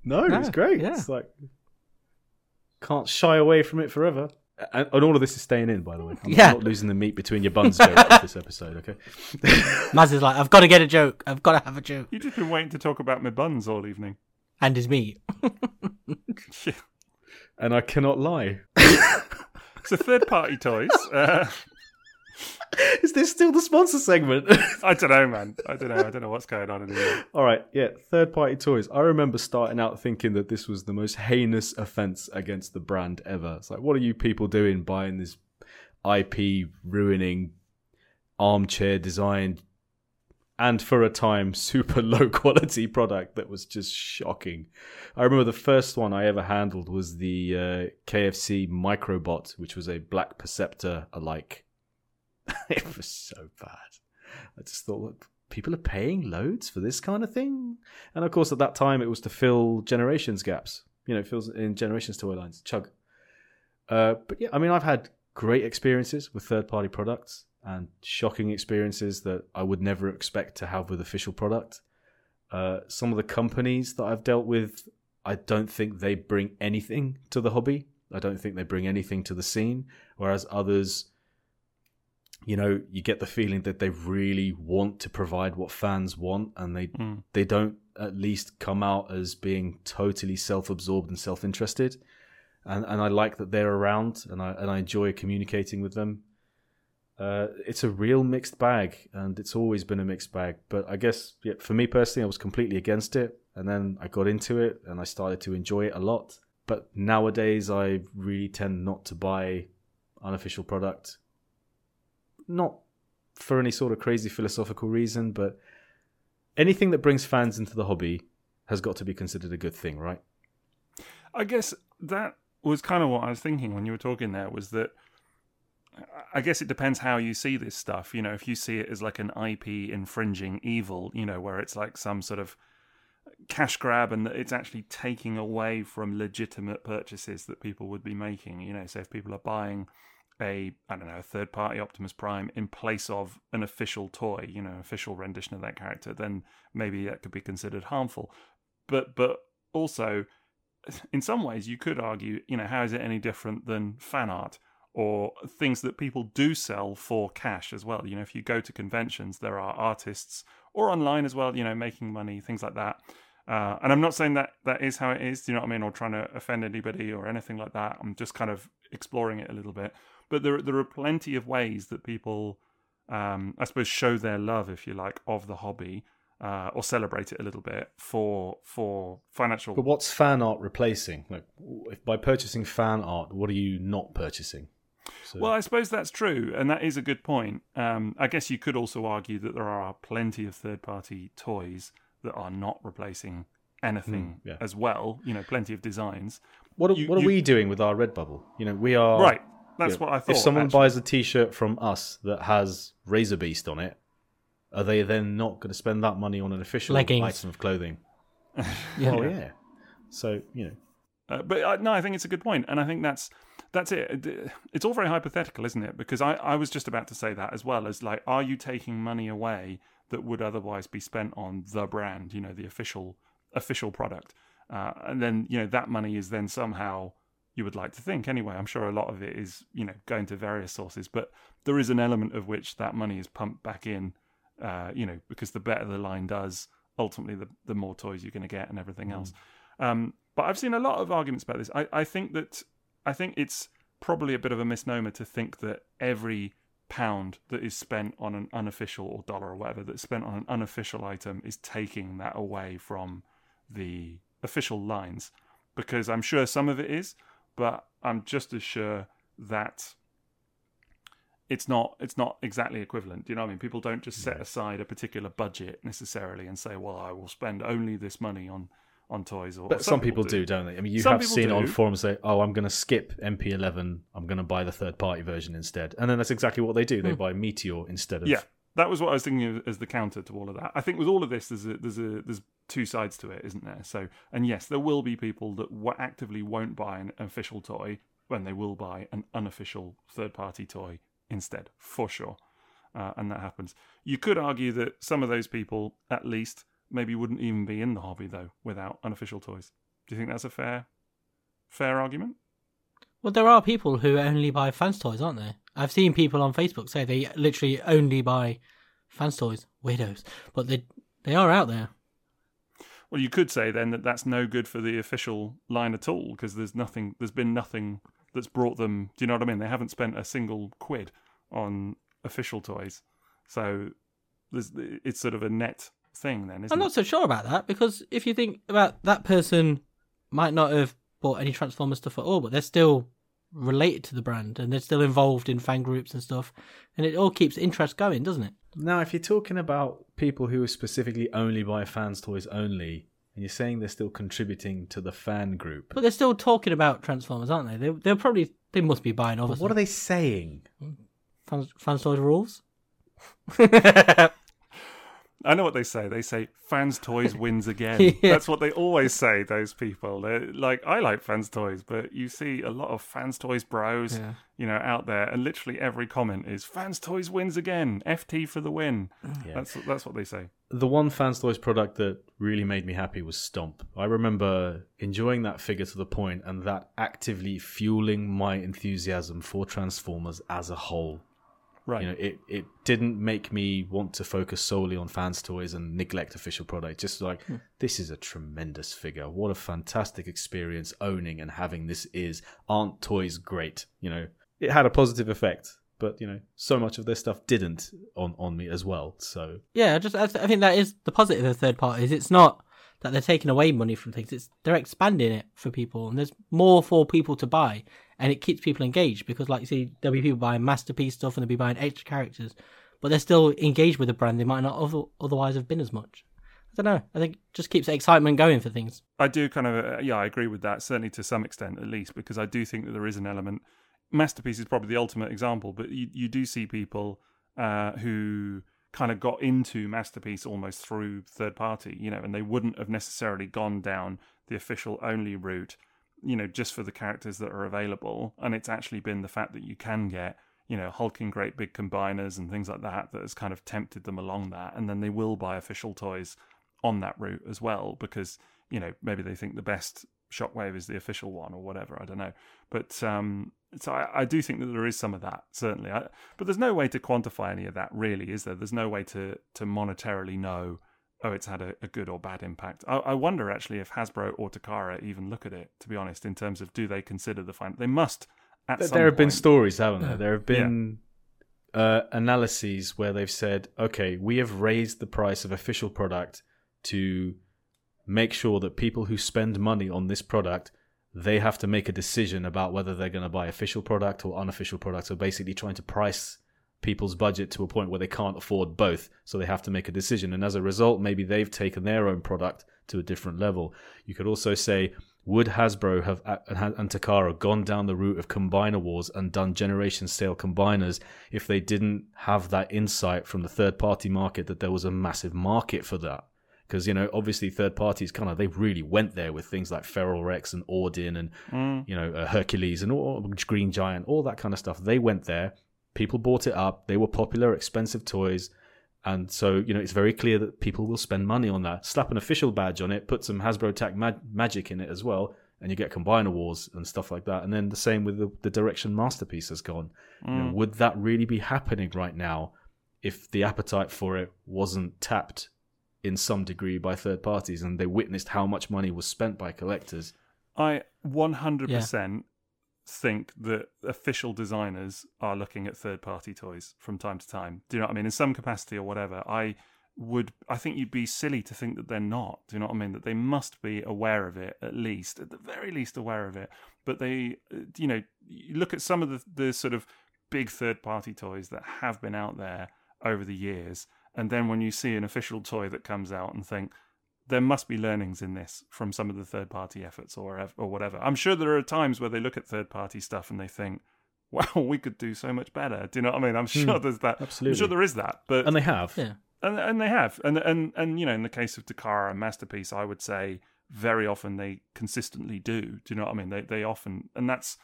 Speaker 2: No, no it's great. Yeah. It's like can't shy away from it forever. And, and, all of this is staying in, by the way. I'm yeah. not losing the meat between your buns joke this episode, okay? <laughs>
Speaker 3: Maz is like, I've got to get a joke. I've got to have a joke.
Speaker 1: You've just been waiting to talk about my buns all evening.
Speaker 3: And his meat. <laughs>
Speaker 2: yeah. And I cannot lie. <laughs>
Speaker 1: so, third party toys. Uh, <laughs>
Speaker 2: Is this still the sponsor segment? <laughs>
Speaker 1: I don't know, man. I don't know. I don't know what's going on anymore.
Speaker 2: All right, yeah. Third party toys. I remember starting out thinking that this was the most heinous offense against the brand ever. It's like, what are you people doing buying this IP ruining armchair designed and for a time <laughs> super low quality product that was just shocking. I remember the first one I ever handled was the uh, KFC Microbot, which was a Black Perceptor alike <laughs> it was so bad. I just thought, people are paying loads for this kind of thing. And of course, at that time, it was to fill generations gaps. You know, it fills in generations toy lines. Chug. Uh, but yeah, I mean, I've had great experiences with third-party products and shocking experiences that I would never expect to have with official product. Uh, some of the companies that I've dealt with, I don't think they bring anything to the hobby. I don't think they bring anything to the scene. Whereas others you know, you get the feeling that they really want to provide what fans want, and they mm. they don't at least come out as being totally self-absorbed and self-interested. And and I like that they're around, and I and I enjoy communicating with them. Uh, it's a real mixed bag, and it's always been a mixed bag. But I guess yeah, for me personally, I was completely against it, and then I got into it, and I started to enjoy it a lot. But nowadays, I really tend not to buy unofficial product not for any sort of crazy philosophical reason, but anything that brings fans into the hobby has got to be considered a good thing, right?
Speaker 1: I guess that was kind of what I was thinking when you were talking there was that I guess it depends how you see this stuff. You know, if you see it as like an IP infringing evil, you know, where it's like some sort of cash grab and that it's actually taking away from legitimate purchases that people would be making. You know, so if people are buying a I don't know a third party Optimus Prime in place of an official toy, you know, official rendition of that character, then maybe that could be considered harmful. But but also, <laughs> in some ways, you could argue, you know, how is it any different than fan art or things that people do sell for cash as well? You know, if you go to conventions, there are artists or online as well, you know, making money, things like that. Uh, and I'm not saying that that is how it is, do you know what I mean, or trying to offend anybody or anything like that. I'm just kind of exploring it a little bit. But there there are plenty of ways that people, um, I suppose, show their love, if you like, of the hobby. Uh, or celebrate it a little bit for for financial.
Speaker 2: But what's fan art replacing? Like, if by purchasing fan art, what are you not purchasing?
Speaker 1: So. Well, I suppose that's true, and that is a good point. Um, I guess you could also argue that there are plenty of third-party toys that are not replacing anything mm, yeah. as well. You know, plenty of designs.
Speaker 2: What are, you, what are you, we doing with our Redbubble? You know, we are
Speaker 1: right. That's yeah. what I thought.
Speaker 2: If someone
Speaker 1: actually.
Speaker 2: buys a T-shirt from us that has Razorbeast on it, are they then not going to spend that money on an official Leggings. item of clothing? <laughs> yeah. Oh yeah. So you know.
Speaker 1: Uh, but uh, no, I think it's a good point, and I think that's that's it. It's all very hypothetical, isn't it? Because I, I was just about to say that as well as like, are you taking money away that would otherwise be spent on the brand, you know, the official official product? uh, and then you know that money is then somehow you would like to think anyway. I'm sure a lot of it is you know going to various sources, but there is an element of which that money is pumped back in. Uh, you know, because the better the line does, ultimately the the more toys you're going to get and everything else. Um, but I've seen a lot of arguments about this. I, I think that I think it's probably a bit of a misnomer to think that every pound that is spent on an unofficial or dollar or whatever that's spent on an unofficial item is taking that away from the official lines because I'm sure some of it is, but I'm just as sure that it's not it's not exactly equivalent. Do you know what I mean? People don't just set aside a particular budget necessarily and say, "Well, I will spend only this money on on toys." Or
Speaker 2: But some, people, do. don't they? I mean, you
Speaker 1: Some
Speaker 2: have seen on forums say, "Oh, I'm going to skip MP11. I'm going to buy the third-party version instead," and then that's exactly what they do. They hmm. buy Meteor instead of
Speaker 1: Yeah, that was what I was thinking of as the counter to all of that. I think with all of this, there's a, there's a there's two sides to it, isn't there? So, and yes, there will be people that actively won't buy an official toy when they will buy an unofficial third-party toy instead, for sure. Uh, and that happens. You could argue that some of those people, at least, maybe wouldn't even be in the hobby though without unofficial toys. Do you think that's a fair fair argument?
Speaker 3: Well, there are people who only buy fans toys, aren't there? I've seen people on Facebook say they literally only buy fans toys. Weirdos, but they they are out there.
Speaker 1: Well, you could say then that that's no good for the official line at all because there's nothing, there's been nothing that's brought them. Do you know what I mean? They haven't spent a single quid on official toys, so there's it's sort of a net thing then, isn't
Speaker 3: I'm
Speaker 1: it?
Speaker 3: not so sure about that because if you think about that person, might not have bought any Transformers stuff at all, but they're still related to the brand and they're still involved in fan groups and stuff, and it all keeps interest going, doesn't it?
Speaker 2: Now, if you're talking about people who specifically only buy fans toys only, and you're saying they're still contributing to the fan group,
Speaker 3: But they're still talking about Transformers, aren't they? They they're probably they must be buying other
Speaker 2: what are they saying? Hmm.
Speaker 3: Fans, fans toys rules. <laughs>
Speaker 1: I know what they say. They say fans toys <laughs> wins again. That's what they always say. Those people, They're like I like fans toys, but you see a lot of fans toys bros,
Speaker 3: Yeah.
Speaker 1: you know, out there, and literally every comment is fans toys wins again. FT for the win. Mm.
Speaker 2: Yeah.
Speaker 1: That's that's what they say.
Speaker 2: The one fans toys product that really made me happy was Stomp. I remember enjoying that figure to the point and that actively fueling my enthusiasm for Transformers as a whole.
Speaker 1: Right.
Speaker 2: You know, it, it didn't make me want to focus solely on fans toys and neglect official product. Just like hmm. this is a tremendous figure. What a fantastic experience owning and having this is. Aren't toys great? You know, it had a positive effect, but you know, so much of their stuff didn't on on me as well. So
Speaker 3: Yeah, I just I, th- I think that is the positive of third parties. It's not that they're taking away money from things. It's they're expanding it for people, and there's more for people to buy, and it keeps people engaged because, like you see, there'll be people buying masterpiece stuff and they'll be buying extra characters, but they're still engaged with the brand. They might not other- otherwise have been as much. I don't know. I think just keeps excitement going for things.
Speaker 1: I do kind of, uh, yeah, I agree with that, certainly to some extent at least, because I do think that there is an element. Masterpiece is probably the ultimate example, but you, you do see people uh, who kind of got into Masterpiece almost through third party, you know, and they wouldn't have necessarily gone down the official only route, you know, just for the characters that are available. And it's actually been the fact that you can get, you know, hulking great big combiners and things like that that has kind of tempted them along that. And then they will buy official toys on that route as well because you know maybe they think the best shockwave is the official one or whatever i don't know but um so I, I do think that there is some of that certainly I, but there's no way to quantify any of that really is there there's no way to to monetarily know oh it's had a, a good or bad impact. I, I wonder actually if hasbro or takara even look at it to be honest in terms of do they consider the fine they must at
Speaker 2: There- there have been stories, haven't there? There have been uh, analyses where they've said, okay, we have raised the price of official product to make sure that people who spend money on this product they have to make a decision about whether they're going to buy official product or unofficial product so basically trying to price people's budget to a point where they can't afford both so they have to make a decision and as a result maybe they've taken their own product to a different level you could also say would Hasbro have and Takara gone down the route of combiner wars and done generation scale combiners if they didn't have that insight from the third party market that there was a massive market for that? Because you know, obviously, third parties kind of they really went there with things like Feral Rex and Ordin and you know uh, Hercules and all, Green Giant, all that kind of stuff. They went there. People bought it up. They were popular, expensive toys, And so, you know, it's very clear that people will spend money on that. Slap an official badge on it, put some Hasbro Tech mag- magic in it as well, and you get Combiner Wars and stuff like that. And then the same with the, the direction Masterpiece has gone. Mm. You know, would that really be happening right now if the appetite for it wasn't tapped in some degree by third parties and they witnessed how much money was spent by collectors?
Speaker 1: I 100% yeah. Think that official designers are looking at third party toys from time to time. Do you know what I mean? In some capacity or whatever. I would I think you'd be silly to think that they're not. Do you know what I mean? That they must be aware of it at least, at the very least aware of it. But they, you know, you look at some of the the sort of big third party toys that have been out there over the years, and then when you see an official toy that comes out and think there must be learnings in this from some of the third party efforts or or whatever. I'm sure there are times where they look at third party stuff and they think, <laughs> "Wow, we could do so much better." Do you know what I mean? I'm hmm. sure there's that.
Speaker 2: Absolutely,
Speaker 1: I'm sure there is that. But
Speaker 2: and they have.
Speaker 3: Yeah
Speaker 1: and and they have, and and and you know, in the case of Takara and Masterpiece, I would say very often they consistently do. Do you know what I mean? They they often, and that's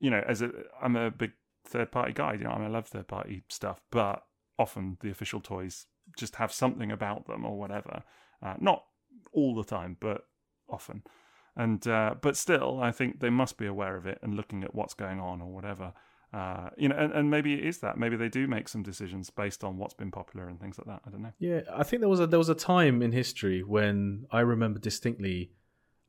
Speaker 1: you know, as a I'm a big third party guy. You know, I, mean, I love third party stuff, but often the official toys just have something about them or whatever. Uh, not all the time, but often. And uh, but still, I think they must be aware of it and looking at what's going on or whatever. Uh, you know, and, and maybe it is that. Maybe they do make some decisions based on what's been popular and things like that. I don't know.
Speaker 2: Yeah, I think there was a there was a time in history when I remember distinctly,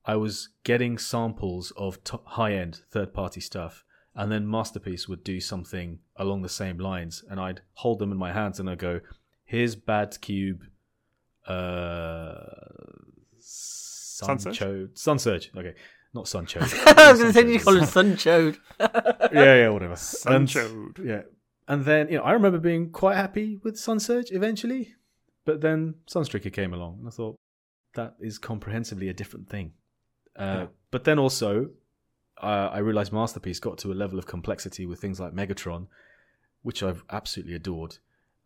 Speaker 2: I was getting samples of high end third party stuff, and then Masterpiece would do something along the same lines, and I'd hold them in my hands and I'd go, "Here's Bad Cube, uh,
Speaker 1: Sunsurge,
Speaker 2: Sunsurge, okay." not Sunchode. <laughs>
Speaker 3: I was going to say you call him Sunchode. <laughs>
Speaker 2: yeah, yeah, whatever.
Speaker 1: Sunchode.
Speaker 2: yeah, and then you know I remember being quite happy with Sun Sunsurge eventually, but then Sunstreaker came along, and I thought that is comprehensively a different thing. Uh, yeah. But then also, uh, I realized Masterpiece got to a level of complexity with things like Megatron, which I've absolutely adored.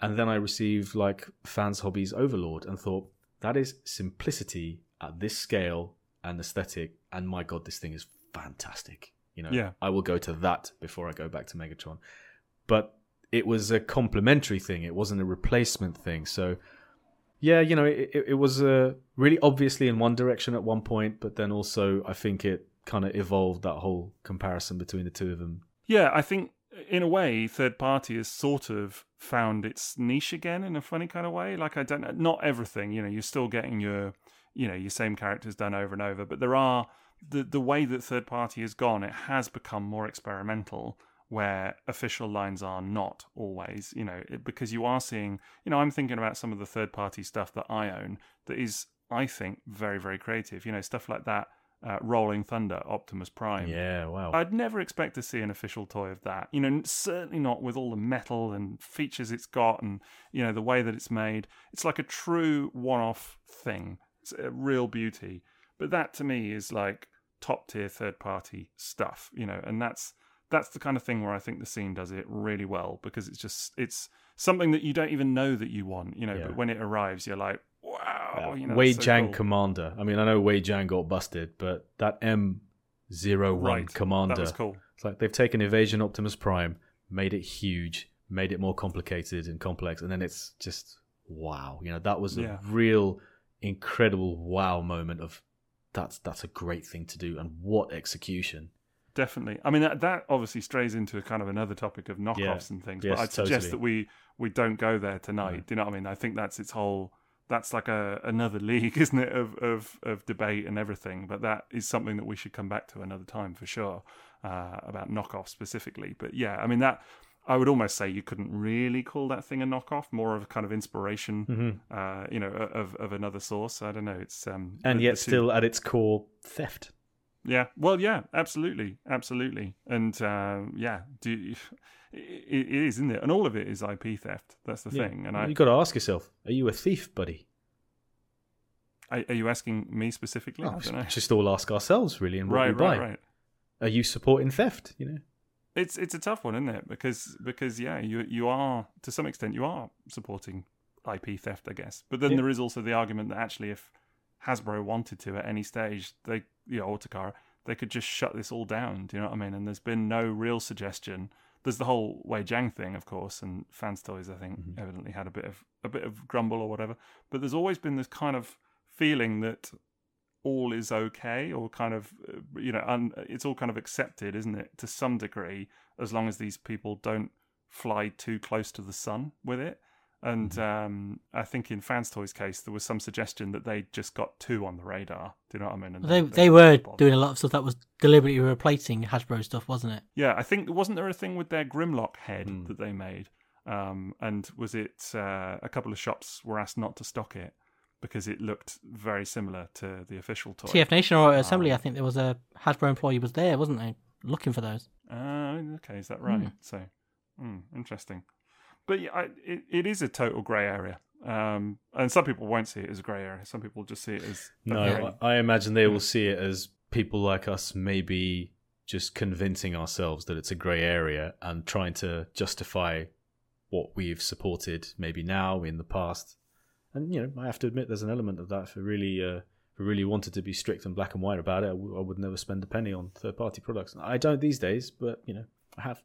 Speaker 2: And then I received like Fans Hobbies Overlord and thought that is simplicity at this scale and aesthetic, and my god, this thing is fantastic. You know,
Speaker 1: yeah.
Speaker 2: I will go to that before I go back to Megatron. But it was a complementary thing; it wasn't a replacement thing. So, yeah, you know, it, it, was uh, really obviously in one direction at one point, but then also I think it kind of evolved that whole comparison between the two of them.
Speaker 1: Yeah, I think in a way, third party has sort of found its niche again in a funny kind of way. Like I don't know, not everything. You know, you're still getting your you know your same characters done over and over but there are the the way that third party has gone it has become more experimental where official lines are not always you know because you are seeing you know i'm thinking about some of the third party stuff that i own that is i think very very creative you know stuff like that uh, Rolling Thunder Optimus Prime.
Speaker 2: Yeah, wow.
Speaker 1: I'd never expect to see an official toy of that. You know, certainly not with all the metal and features it's got and, you know, the way that it's made. It's like a true one off thing it's a real beauty. But that to me is like top tier third party stuff, you know, and that's that's the kind of thing where I think the scene does it really well because it's just it's something that you don't even know that you want, you know, yeah. but when it arrives you're like, wow, uh, you know,
Speaker 2: Wei
Speaker 1: so
Speaker 2: Jiang
Speaker 1: cool.
Speaker 2: Commander. I mean, I know Wei Jiang got busted, but that M zero one
Speaker 1: right.
Speaker 2: Commander.
Speaker 1: That was cool.
Speaker 2: It's like they've taken Evasion Optimus Prime, made it huge, made it more complicated and complex, and then it's just wow. You know, that was a yeah. real incredible wow moment of that's that's a great thing to do and what execution
Speaker 1: definitely i mean that, that obviously strays into a kind of another topic of knockoffs yeah. and things yes, but i'd suggest that we we don't go there tonight yeah. do you know what i mean i think that's its whole that's like a another <laughs> league isn't it of of of debate and everything but that is something that we should come back to another time for sure uh, about knockoff specifically but yeah i mean that I would almost say you couldn't really call that thing a knockoff, more of a kind of inspiration,
Speaker 2: mm-hmm.
Speaker 1: uh, you know, of of another source. I don't know. It's um,
Speaker 2: and yet the still at its core theft.
Speaker 1: Yeah. Well, yeah, absolutely, absolutely, and uh, yeah, do <laughs> it, it is, isn't it? And all of it is IP theft. That's the yeah. thing. And I,
Speaker 2: you got to ask yourself: Are you a thief, buddy?
Speaker 1: Are, are you asking me specifically?
Speaker 2: Oh, just all ask ourselves, really, and what
Speaker 1: right,
Speaker 2: we buy.
Speaker 1: Right, right.
Speaker 2: Are you supporting theft? You know.
Speaker 1: It's it's a tough one, isn't it? Because because yeah, you you are to some extent you are supporting IP theft, I guess. But then yeah. there is also the argument that actually, if Hasbro wanted to at any stage, they you know, Takara, they could just shut this all down. Do you know what I mean? And there's been no real suggestion there's the whole Wei Jiang thing, of course, and Fans Toys, I think, mm-hmm. evidently had a bit of a bit of grumble or whatever. But there's always been this kind of feeling that all is okay, or kind of, you know, un- it's all kind of accepted, isn't it, to some degree, as long as these people don't fly too close to the sun with it. And mm-hmm. um, I think in Fans Toys' case, there was some suggestion that they just got two on the radar. Do you know what I mean?
Speaker 3: And they they, they were doing a lot of stuff that was deliberately replacing Hasbro stuff, wasn't it?
Speaker 1: Yeah, I think wasn't there a thing with their Grimlock head mm. that they made? Um, and was it uh, a couple of shops were asked not to stock it because it looked very similar to the official toy?
Speaker 3: TF Nation or Assembly, um, I think there was a Hasbro employee was there, wasn't they, looking for those?
Speaker 1: Uh, okay, is that right? Mm. So, mm, interesting but yeah, I, it, it is a total grey area. Um, and some people won't see it as a grey area. Some people just see it as
Speaker 2: no.
Speaker 1: Very,
Speaker 2: I imagine they will see it as people like us maybe just convincing ourselves that it's a grey area and trying to justify what we've supported maybe now in the past. And you know, I have to admit, there's an element of that. If we really, uh, if we really wanted to be strict and black and white about it, I, w- I would never spend a penny on third-party products. I don't these days, but you know, I have.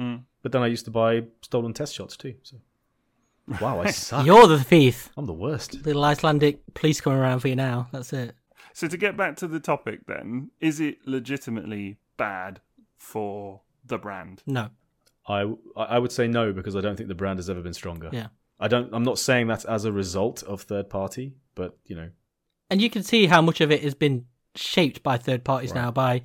Speaker 1: Hmm.
Speaker 2: But then I used to buy stolen test shots too. So wow, I <laughs> suck.
Speaker 3: You're the thief.
Speaker 2: I'm the worst.
Speaker 3: Little Icelandic police coming around for you now. That's it.
Speaker 1: So to get back to the topic, then, is it legitimately bad for the brand?
Speaker 3: No.
Speaker 2: I I would say no because I don't think the brand has ever been stronger.
Speaker 3: Yeah.
Speaker 2: I don't. I'm not saying that as a result of third party, but you know.
Speaker 3: And you can see how much of it has been shaped by third parties right. now by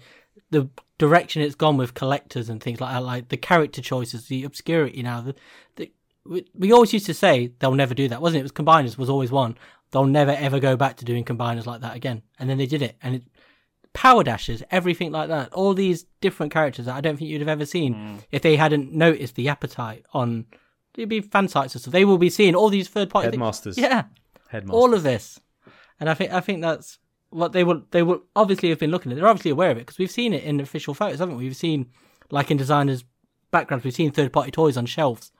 Speaker 3: the direction it's gone with collectors and things like that, like the character choices, the obscurity now. The, the we, we always used to say they'll never do that, wasn't it? It was combiners was always one. They'll never ever go back to doing combiners like that again, and then they did it, and it, power dashes, everything like that, all these different characters that I don't think you'd have ever seen mm. if they hadn't noticed the appetite on. It'd be fan sites and stuff. They will be seeing all these third party
Speaker 2: headmasters.
Speaker 3: Things. Yeah,
Speaker 2: headmasters.
Speaker 3: All of this, and I think I think that's what they would they would obviously have been looking at. They're obviously aware of it because we've seen it in official photos, haven't we? We've seen like in designers' backgrounds, we've seen third party toys on shelves.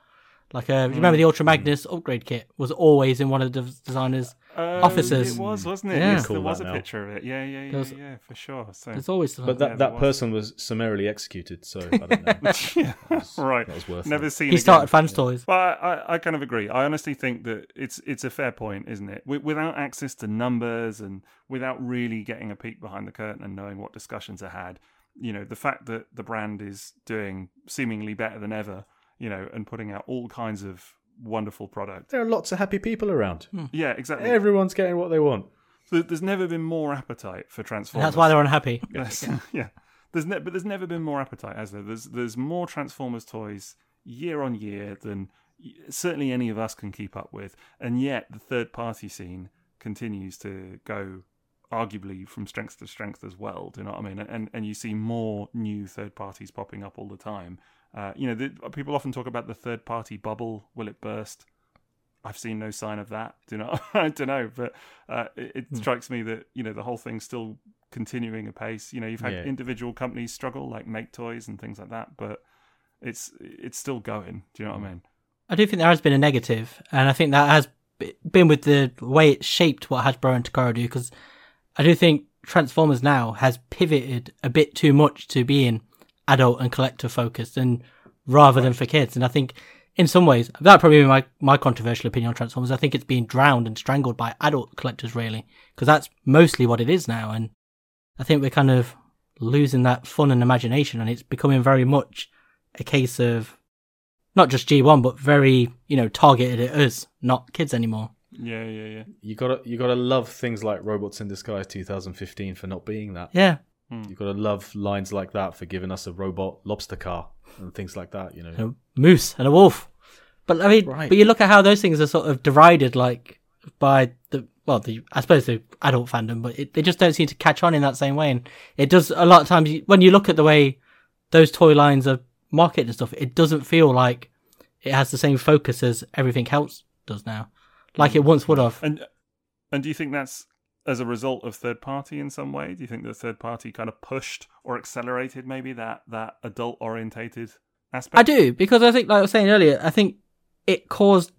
Speaker 3: Like, uh, mm. remember the Ultra Magnus upgrade kit was always in one of the designers' uh, offices.
Speaker 1: It was, wasn't it? Yeah. Yes, there was a now. picture of it. Yeah, yeah, yeah, was, yeah, for sure. So
Speaker 3: there's always,
Speaker 2: but that, yeah, that person was. was. summarily executed. So I don't know. <laughs>
Speaker 1: yeah, was, <laughs> right. That was worth. Never it. seen.
Speaker 3: He started fans toys.
Speaker 1: But I, I, I, kind of agree. I honestly think that it's it's a fair point, isn't it? without access to numbers and without really getting a peek behind the curtain and knowing what discussions are had, you know, the fact that the brand is doing seemingly better than ever you know, and putting out all kinds of wonderful product.
Speaker 2: There are lots of happy people around.
Speaker 1: Hmm. Yeah, exactly.
Speaker 2: Everyone's getting what they want.
Speaker 1: So there's never been more appetite for Transformers.
Speaker 3: That's why they're unhappy.
Speaker 1: Yes, yeah. <laughs> yeah. There's ne- but there's never been more appetite, has there? There's there's more Transformers toys year on year than certainly any of us can keep up with, and yet the third party scene continues to go arguably from strength to strength as well. Do you know what I mean? And and you see more new third parties popping up all the time. Uh, you know, the, people often talk about the third party bubble. Will it burst? I've seen no sign of that. Do not. <laughs> I don't know, but uh, it, it mm. strikes me that you know the whole thing's still continuing apace. You know, you've had yeah. individual companies struggle, like Make Toys and things like that, but it's it's still going. Do you know what I mean?
Speaker 3: I do think there has been a negative, and I think that has been with the way it shaped what Hasbro and Takara do. Because I do think Transformers now has pivoted a bit too much to being adult and collector focused and rather than for kids. And I think in some ways, that probably be my, my controversial opinion on Transformers. I think it's being drowned and strangled by adult collectors, really, because that's mostly what it is now. And I think we're kind of losing that fun and imagination, and it's becoming very much a case of not just G1, but very, you know, targeted at us, not kids anymore.
Speaker 1: Yeah, yeah, yeah.
Speaker 2: You gotta, you gotta love things like Robots in Disguise 2015 for not being that.
Speaker 3: Yeah,
Speaker 2: Hmm. You've got to love lines like that for giving us a robot lobster car and things like that. You know,
Speaker 3: a moose and a wolf. But I mean, right. but you look at how those things are sort of derided, like by the well, the I suppose the adult fandom, but it, they just don't seem to catch on in that same way. And it does a lot of times when you look at the way those toy lines are marketed and stuff, it doesn't feel like it has the same focus as everything else does now, like it once would have.
Speaker 1: And and do you think that's as a result of third party in some way? Do you think the third party kind of pushed or accelerated maybe that that adult orientated aspect?
Speaker 3: I do because I think, like I was saying earlier, I think it caused.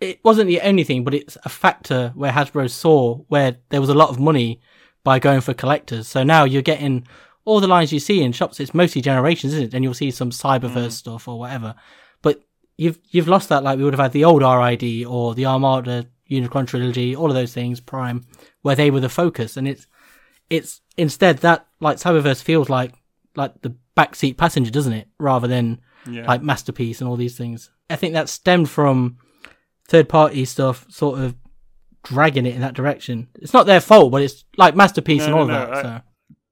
Speaker 3: It wasn't the only thing, but it's a factor where Hasbro saw where there was a lot of money by going for collectors. So now you're getting all the lines you see in shops, it's mostly generations, isn't it? And you'll see some Cyberverse
Speaker 1: Mm.
Speaker 3: stuff or whatever. But you've you've lost that. Like we would have had the old RID or the Armada Unicron trilogy, all of those things, Prime, where they were the focus, and it's it's instead that like Cyberverse feels like like the backseat passenger, doesn't it? Rather than
Speaker 1: Yeah.
Speaker 3: like masterpiece and all these things. I think that stemmed from third party stuff, sort of dragging it in that direction. It's not their fault, but it's like masterpiece
Speaker 1: No,
Speaker 3: and all
Speaker 1: no,
Speaker 3: of that.
Speaker 1: I-
Speaker 3: so.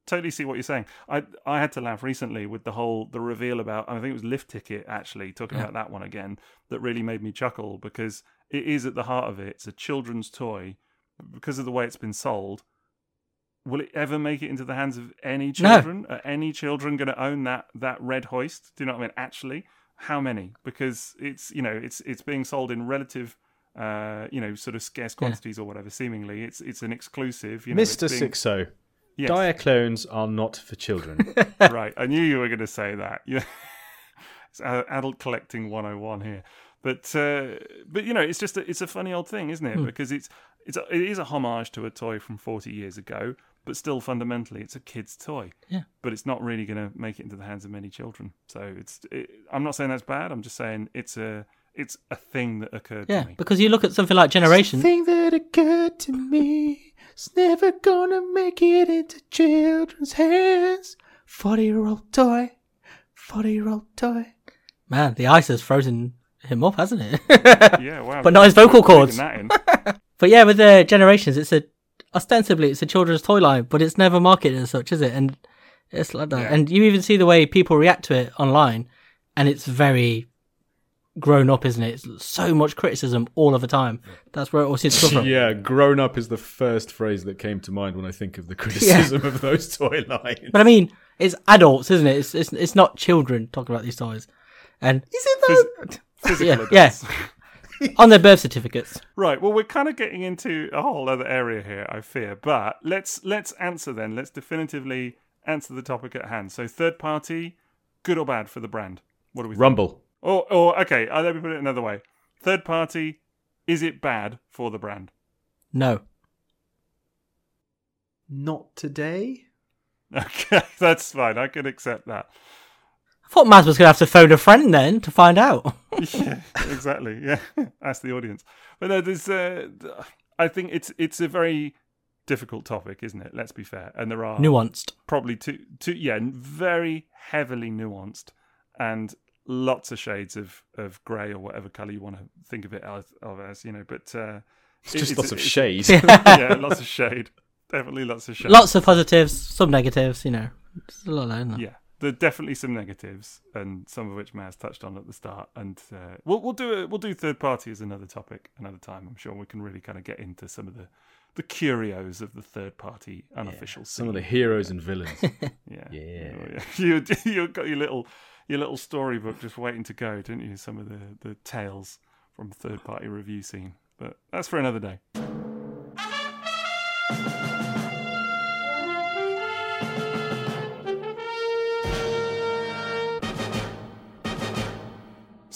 Speaker 1: totally see what you're saying. I I had to laugh recently with the whole the reveal about I think it was Lift Ticket actually talking
Speaker 3: Yeah.
Speaker 1: about that one again that really made me chuckle because it is at the heart of it. It's a children's toy because of the way it's been sold. Will it ever make it into the hands of any
Speaker 3: No.
Speaker 1: children? Are any children going to own that that red hoist? Do you know what I mean? Actually, how many? Because it's you know it's it's being sold in relative. Uh, you know, sort of scarce quantities or whatever. Seemingly, it's it's an exclusive. You know, it's
Speaker 2: Mr.
Speaker 1: being-
Speaker 2: Six O,
Speaker 1: Yes.
Speaker 2: Diaclones are not for children. <laughs>
Speaker 1: right. I knew you were going to say that. Yeah. <laughs> it's adult collecting 101 here. But uh, but you know, it's just a, it's a funny old thing, isn't it? Because it's it's a, it is a homage to a toy from 40 years ago, but still fundamentally it's a kid's toy.
Speaker 3: Yeah.
Speaker 1: But it's not really going to make it into the hands of many children. So it's it, I'm not saying that's bad. I'm just saying it's a it's a thing that occurred
Speaker 3: Yeah,
Speaker 1: to me.
Speaker 3: because you look at something like Generation.
Speaker 2: Thing that occurred to me is never gonna make it into children's hands. Forty year old toy, forty year old toy.
Speaker 3: Man, the ice has frozen him up, hasn't it? <laughs>
Speaker 1: Yeah, wow.
Speaker 3: But not his vocal cords. <laughs> But yeah, with the generations, it's a ostensibly it's a children's toy line, but it's never marketed as such, is it? And it's like that.
Speaker 1: Yeah.
Speaker 3: And you even see the way people react to it online, and it's very grown up, isn't it? It's so much criticism all of the time. That's where it all seems to come from. <laughs>
Speaker 2: Yeah, grown up is the first phrase that came to mind when I think of the criticism of those toy lines.
Speaker 3: But I mean, it's adults, isn't it? It's it's, it's not children talking about these toys. And is it
Speaker 1: Phys- physical
Speaker 3: yeah,
Speaker 1: adults.
Speaker 3: yeah. <laughs> on their birth certificates.
Speaker 1: Right. Well, we're kind of getting into a whole other area here, I fear. But let's let's answer then. Let's definitively answer the topic at hand. So, third party, good or bad for the brand? What do we think?
Speaker 2: Rumble.
Speaker 1: Or, or okay, uh, let me put it another way. Third party, is it bad for the brand?
Speaker 3: No.
Speaker 2: Not today. <laughs>
Speaker 1: Okay, that's fine. I can accept that.
Speaker 3: I thought Maz was going to have to phone a friend then to find out. <laughs>
Speaker 1: yeah, exactly. Yeah, <laughs> ask the audience. But no, there's. Uh, I think it's it's a very difficult topic, isn't it? Let's be fair. And there are
Speaker 3: Nuanced.
Speaker 1: probably two, two, yeah, very heavily nuanced, and lots of shades of of grey or whatever color you want to think of it as, of as you know. But uh,
Speaker 2: It's
Speaker 1: it-
Speaker 2: just lots of
Speaker 1: it's-
Speaker 2: shade. <laughs>
Speaker 1: yeah, lots of shade. Definitely lots of shade.
Speaker 3: Lots of positives, some negatives, you know. It's a lot, isn't it?
Speaker 1: Yeah, there are definitely some negatives, and some of which Maz touched on at the start. And uh, we'll we'll do it. We'll do third party as another topic another time. I'm sure we can really kind of get into some of the the curios of the third party unofficial
Speaker 2: Some of the
Speaker 1: scene.
Speaker 2: heroes and villains. <laughs>
Speaker 1: yeah,
Speaker 2: Yeah.
Speaker 1: Yeah. <laughs> You you got your little your little storybook just waiting to go, didn't you? Some of the the tales from third party review scene. But that's for another day.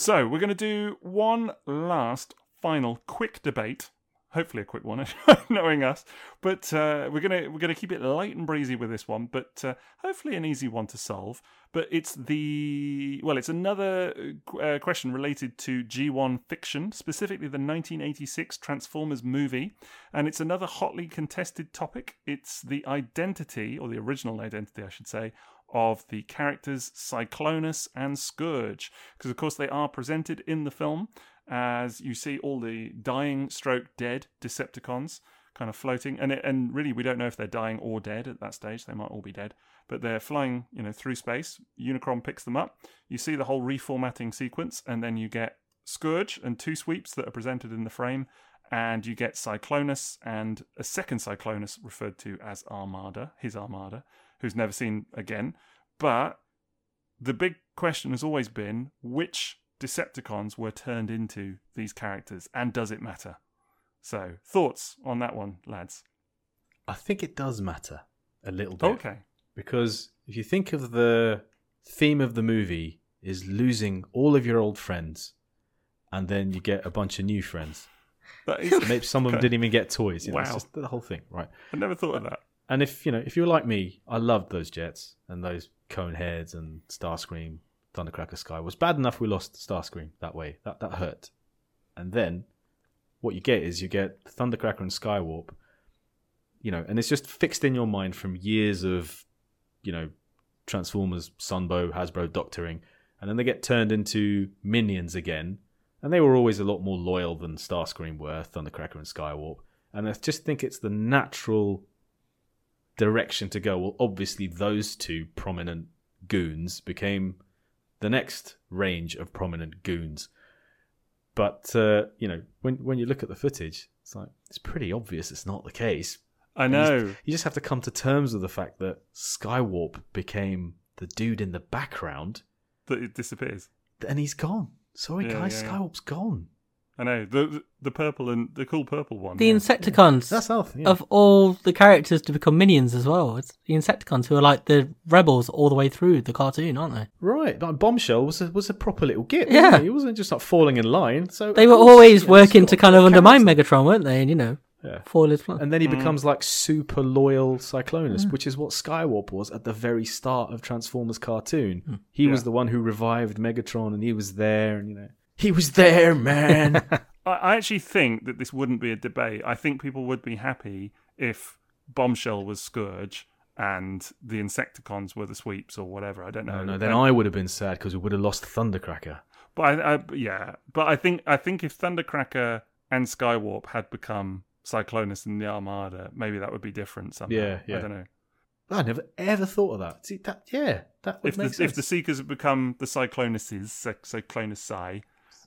Speaker 1: So we're going to do one last final quick debate. Hopefully a quick one, <laughs> knowing us. But uh, we're gonna we're gonna keep it light and breezy with this one. But uh, hopefully an easy one to solve. But it's the well, it's another uh, question related to G1 fiction, specifically the 1986 Transformers movie, and it's another hotly contested topic. It's the identity, or the original identity, I should say, of the characters Cyclonus and Scourge, because of course they are presented in the film as you see all the dying stroke dead Decepticons kind of floating, and it, and really we don't know if they're dying or dead at that stage. They might all be dead, but they're flying, you know, through space. Unicron picks them up. You see the whole reformatting sequence, and then you get Scourge and two sweeps that are presented in the frame, and you get Cyclonus and a second Cyclonus referred to as Armada, his Armada, who's never seen again. But the big question has always been which Decepticons were turned into these characters, and does it matter? So, thoughts on that one, lads?
Speaker 2: I think it does matter a little bit.
Speaker 1: Okay.
Speaker 2: Because if you think of the theme of the movie is losing all of your old friends, and then you get a bunch of new friends.
Speaker 1: That is,
Speaker 2: Maybe some of them
Speaker 1: Okay. <laughs>
Speaker 2: didn't even get toys. You know,
Speaker 1: Wow.
Speaker 2: just the whole thing, right?
Speaker 1: I never thought of that.
Speaker 2: And if you know, if you're like me, I loved those jets and those cone heads and Starscream, Thundercracker Sky. It was bad enough we lost Starscream that way. That that hurt. And then what you get is you get Thundercracker and Skywarp. You know, and it's just fixed in your mind from years of, you know, Transformers, Sunbow, Hasbro doctoring, and then they get turned into minions again. And they were always a lot more loyal than Starscream were, Thundercracker and Skywarp. And I just think it's the natural direction to go. Well, obviously, those two prominent goons became the next range of prominent goons. But uh, you know, when when you look at the footage, it's like it's pretty obvious it's not the case.
Speaker 1: I know.
Speaker 2: You, you just have to come to terms with the fact that Skywarp became the dude in the background,
Speaker 1: that it disappears.
Speaker 2: and he's gone. Sorry,
Speaker 1: Yeah,
Speaker 2: guys,
Speaker 1: yeah.
Speaker 2: Skywarp's gone.
Speaker 1: I know the the purple and the cool purple one.
Speaker 3: The
Speaker 1: yeah.
Speaker 3: Insecticons
Speaker 2: That's Alf. Yeah.
Speaker 3: of all the characters to become minions as well. It's the Insecticons who are like the rebels all the way through the cartoon, aren't they?
Speaker 2: Right, like Bombshell was a, was a proper little git.
Speaker 3: Yeah.
Speaker 2: wasn't he? he wasn't just like falling in line. So
Speaker 3: They were
Speaker 2: course,
Speaker 3: always
Speaker 2: you know,
Speaker 3: working to kind of undermine. Megatron, weren't they? And you know,
Speaker 2: Yeah.
Speaker 3: foil his plan.
Speaker 2: And then he
Speaker 1: Mm.
Speaker 2: becomes like super loyal Cyclonus, which is what Skywarp was at the very start of Transformers cartoon. He was the one who revived Megatron, and he was there, and you know, he was there, man. <laughs>
Speaker 1: I, I actually think that this wouldn't be a debate. I think people would be happy if Bombshell was Scourge and the Insecticons were the Sweeps or whatever. I don't know.
Speaker 2: no, no, then
Speaker 1: um,
Speaker 2: I would have been sad because we would have lost Thundercracker.
Speaker 1: But I, I, yeah, but I think I think if Thundercracker and Skywarp had become Cyclonus and the Armada, maybe that would be different somehow.
Speaker 2: Yeah, yeah.
Speaker 1: I don't know.
Speaker 2: I never ever thought of that. See that? Yeah, that would
Speaker 1: If the,
Speaker 2: make sense.
Speaker 1: if the Seekers had become the Cyclonuses, Cy- Cyclonus Psy,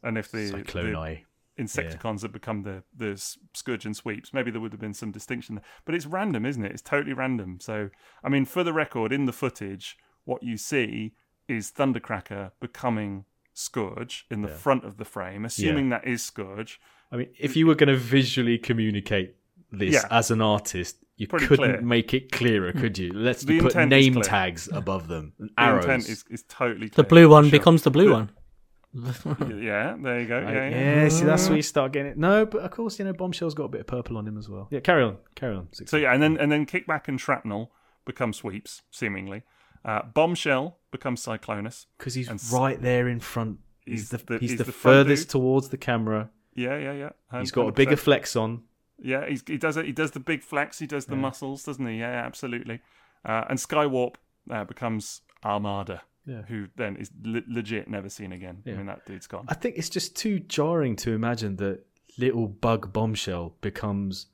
Speaker 1: and if the, the
Speaker 2: Cycloni.
Speaker 1: Insecticons had become the the Scourge and Sweeps, maybe there would have been some distinction. there. But it's random, isn't it? It's totally random. So, I mean, for the record, in the footage, what you see is Thundercracker becoming Scourge in the
Speaker 2: Yeah.
Speaker 1: front of the frame, assuming that is Scourge.
Speaker 2: I mean, if you were going to visually communicate this
Speaker 1: Yeah.
Speaker 2: as an artist, you
Speaker 1: Pretty
Speaker 2: couldn't
Speaker 1: clear.
Speaker 2: make it clearer, mm. could you? Let's
Speaker 1: The
Speaker 2: put name tags above them
Speaker 1: The
Speaker 2: arrows.
Speaker 1: intent is, is totally
Speaker 3: the blue one
Speaker 1: sure.
Speaker 3: becomes the blue
Speaker 1: The-
Speaker 3: one. <laughs>
Speaker 1: Yeah, there you go. Yeah,
Speaker 2: Yeah,
Speaker 1: yeah.
Speaker 2: see, that's where you start getting it. No, but of course, you know, Bombshell's got a bit of purple on him as well. Yeah, carry on, carry on.
Speaker 1: So yeah, and then and then Kickback and Shrapnel become Sweeps, seemingly. Uh, Bombshell becomes Cyclonus.
Speaker 2: because he's
Speaker 1: and
Speaker 2: right there in front. He's,
Speaker 1: He's
Speaker 2: the,
Speaker 1: the-
Speaker 2: he's,
Speaker 1: he's
Speaker 2: the,
Speaker 1: the
Speaker 2: furthest towards the camera.
Speaker 1: Yeah, yeah, yeah.
Speaker 2: He's got a bigger flex on.
Speaker 1: Yeah, he's, he does it. He does the big flex. He does the muscles, doesn't he? Yeah, yeah, absolutely. Uh, and Skywarp uh, becomes Armada,
Speaker 2: Yeah.
Speaker 1: who then is le- legit never seen again. I mean, that dude's gone.
Speaker 2: I think it's just too jarring to imagine that little bug bombshell becomes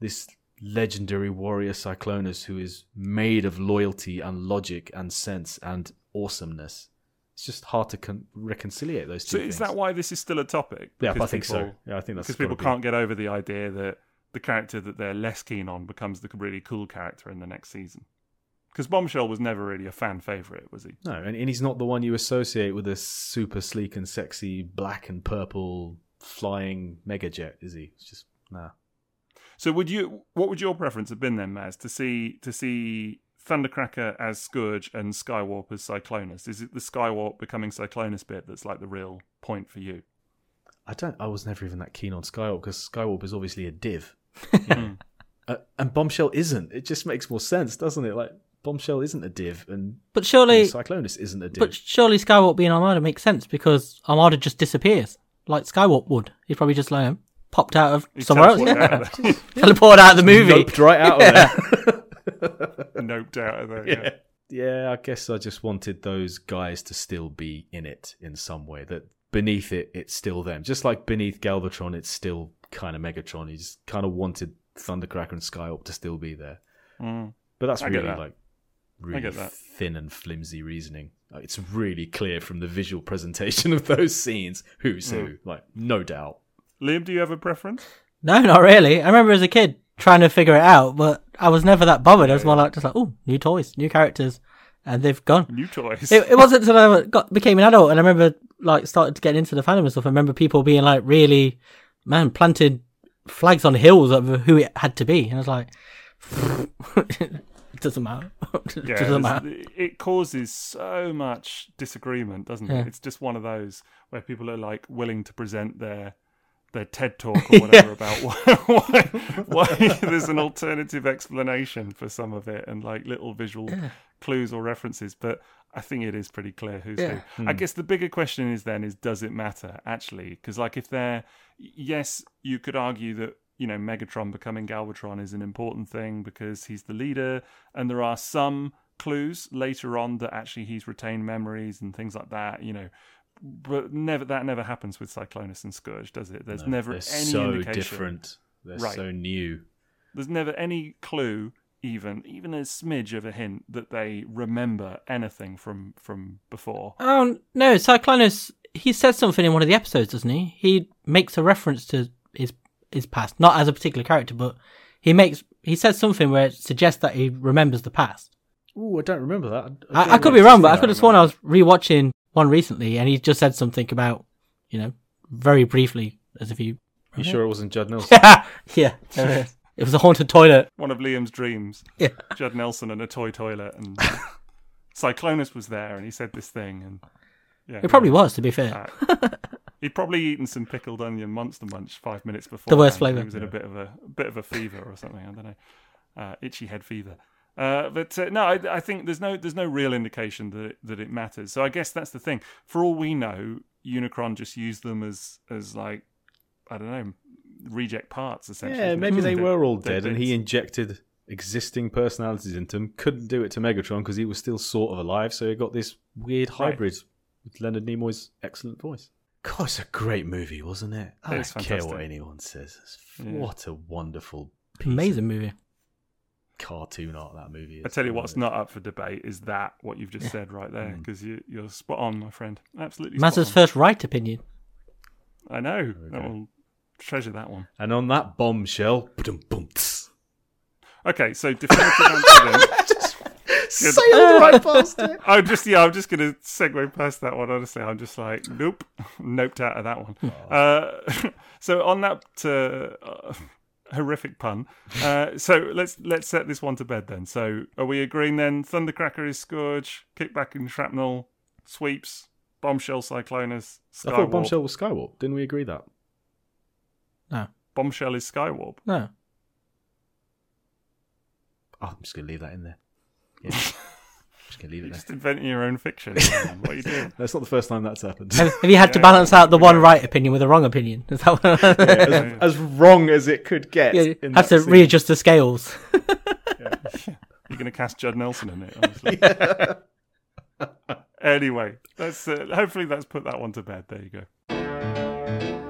Speaker 2: this legendary warrior Cyclonus who is made of loyalty and logic and sense and awesomeness. It's just hard to con- reconciliate those two
Speaker 1: So
Speaker 2: things.
Speaker 1: is that why this is still a topic?
Speaker 2: yeah, I think so. Yeah, I think that's
Speaker 1: Because people
Speaker 2: be-
Speaker 1: can't get over the idea that the character that they're less keen on becomes the really cool character in the next season. Because Bombshell was never really a fan favorite, was he?
Speaker 2: No, and, and he's not the one you associate with a super sleek and sexy black and purple flying mega jet, is he? It's just nah.
Speaker 1: So would you? What would your preference have been then, Maz? To see to see Thundercracker as Scourge and Skywarp as Cyclonus? Is it the Skywarp becoming Cyclonus bit that's like the real point for you?
Speaker 2: I don't. I was never even that keen on Skywarp because Skywarp is obviously a div, <laughs>
Speaker 1: Mm.
Speaker 2: uh, and Bombshell isn't. It just makes more sense, doesn't it? Like Bombshell isn't a div, and
Speaker 3: But
Speaker 2: you know,
Speaker 3: surely,
Speaker 2: Cyclonus isn't a div.
Speaker 3: but surely Skywarp being Armada makes sense because Armada just disappears like Skywarp would. He's probably just like popped out of
Speaker 1: He
Speaker 3: somewhere else.
Speaker 1: teleported
Speaker 3: Yeah.
Speaker 1: out of. <laughs>
Speaker 3: Teleported out of the movie.
Speaker 2: Noped right out of there. <laughs>
Speaker 1: Noped out of there. Yeah.
Speaker 2: yeah, I guess I just wanted those guys to still be in it in some way. That beneath it, it's still them. Just like beneath Galvatron, it's still kind of Megatron. He just kind of wanted Thundercracker and Skywarp to still be there.
Speaker 1: Mm.
Speaker 2: But that's
Speaker 1: I
Speaker 2: really
Speaker 1: that.
Speaker 2: like really
Speaker 1: get that.
Speaker 2: thin and flimsy reasoning. It's really clear from the visual presentation <laughs> of those scenes who's
Speaker 1: Mm.
Speaker 2: who. Like no doubt.
Speaker 1: Liam, do you have a preference?
Speaker 3: No, not really. I remember as a kid trying to figure it out, but I was never that bothered. I was more like just like, oh, new toys, new characters, and they've gone.
Speaker 1: New toys.
Speaker 3: It, it wasn't until I got became an adult and I remember like started to get into the fandom and stuff. I remember people being like really, man, planted flags on hills of who it had to be, and I was like, it <laughs> <laughs> doesn't matter. it <laughs>
Speaker 1: yeah,
Speaker 3: doesn't matter.
Speaker 1: it causes so much disagreement, doesn't
Speaker 3: Yeah.
Speaker 1: it? It's just one of those where people are like willing to present their their TED <laughs> talk or whatever yeah. about why, why, why <laughs> there's an alternative explanation for some of it and like little visual yeah. clues or references. But I think it is pretty clear who's yeah. who. Hmm. I guess the bigger question is then is does it matter actually? Because like if they're yes, you could argue that you know Megatron becoming Galvatron is an important thing because he's the leader, and there are some clues later on that actually he's retained memories and things like that. You know, but never that never happens with Cyclonus and Scourge, does it? There's no, never any
Speaker 2: so
Speaker 1: indication.
Speaker 2: different. They're right. so new.
Speaker 1: There's never any clue even even a smidge of a hint that they remember anything from from before.
Speaker 3: Oh no, Cyclonus he says something in one of the episodes, doesn't he? He makes a reference to his his past, not as a particular character, but he makes he says something where it suggests that he remembers the past.
Speaker 2: Oh, I don't remember that.
Speaker 3: I, I, I could be wrong, but I could have sworn I was rewatching one recently, and he just said something about you know very briefly as if he.
Speaker 2: You sure it wasn't Judd Nelson? <laughs>
Speaker 3: yeah, it was a haunted toilet.
Speaker 1: One of Liam's dreams.
Speaker 3: Yeah.
Speaker 1: Judd Nelson and a toy toilet, and <laughs> Cyclonus was there, and he said this thing, and
Speaker 3: yeah, it probably was. To be fair,
Speaker 1: uh, <laughs> he'd probably eaten some pickled onion monster munch five minutes before.
Speaker 3: The worst flavour.
Speaker 1: He was in a bit of a, a, bit of a fever or something. I don't know, uh, itchy head fever. Uh, but uh, no, I, I, think there's no there's no real indication that it, that it matters. So I guess that's the thing. For all we know, Unicron just used them as as like I don't know reject parts essentially.
Speaker 2: Yeah, maybe they were all dead, and he injected existing personalities into them. Couldn't do it to Megatron because he was still sort of alive, so he got this weird hybrid right. with Leonard Nimoy's excellent voice. God, it's a great movie, wasn't it? I don't care what anyone says. Yeah. What a wonderful,
Speaker 3: amazing movie.
Speaker 2: Cartoon art that movie. Is.
Speaker 1: I tell you what's not up for debate is that what you've just yeah. said right there because mm. you, are spot on, my friend. Absolutely.
Speaker 3: Mazza's first right opinion.
Speaker 1: I know. That will treasure that one.
Speaker 2: And on that bombshell,
Speaker 1: okay, so definitive answer then. <laughs>
Speaker 2: just sailed right past it. <laughs>
Speaker 1: I'm just yeah, I'm just gonna segue past that one. Honestly, I'm just like nope, <laughs> noped out of that one. Uh, <laughs> so on that uh, uh, horrific pun, uh, so let's let's set this one to bed then. So are we agreeing then? Thundercracker is Scourge, Kickback and Shrapnel, Sweeps, Bombshell Cyclonus. Skywarp. I
Speaker 2: thought Bombshell was Skywarp. Didn't we agree that?
Speaker 3: No.
Speaker 1: Bombshell is Skywarp.
Speaker 3: No.
Speaker 2: Oh, I'm just gonna leave that in there. Yeah. just gonna leave it
Speaker 1: You're
Speaker 2: there.
Speaker 1: Just inventing your own fiction. <laughs> what are you doing?
Speaker 2: That's not the first time that's happened.
Speaker 3: Have, have you had yeah, to balance out the one right opinion with a wrong opinion? Is that
Speaker 2: what... yeah, as, as, wrong as it could get. Yeah,
Speaker 3: have to scene. readjust the scales. <laughs> <laughs>
Speaker 1: yeah. You're gonna cast Judd Nelson in it, honestly. anyway, that's uh, hopefully that's put that one to bed. There you go.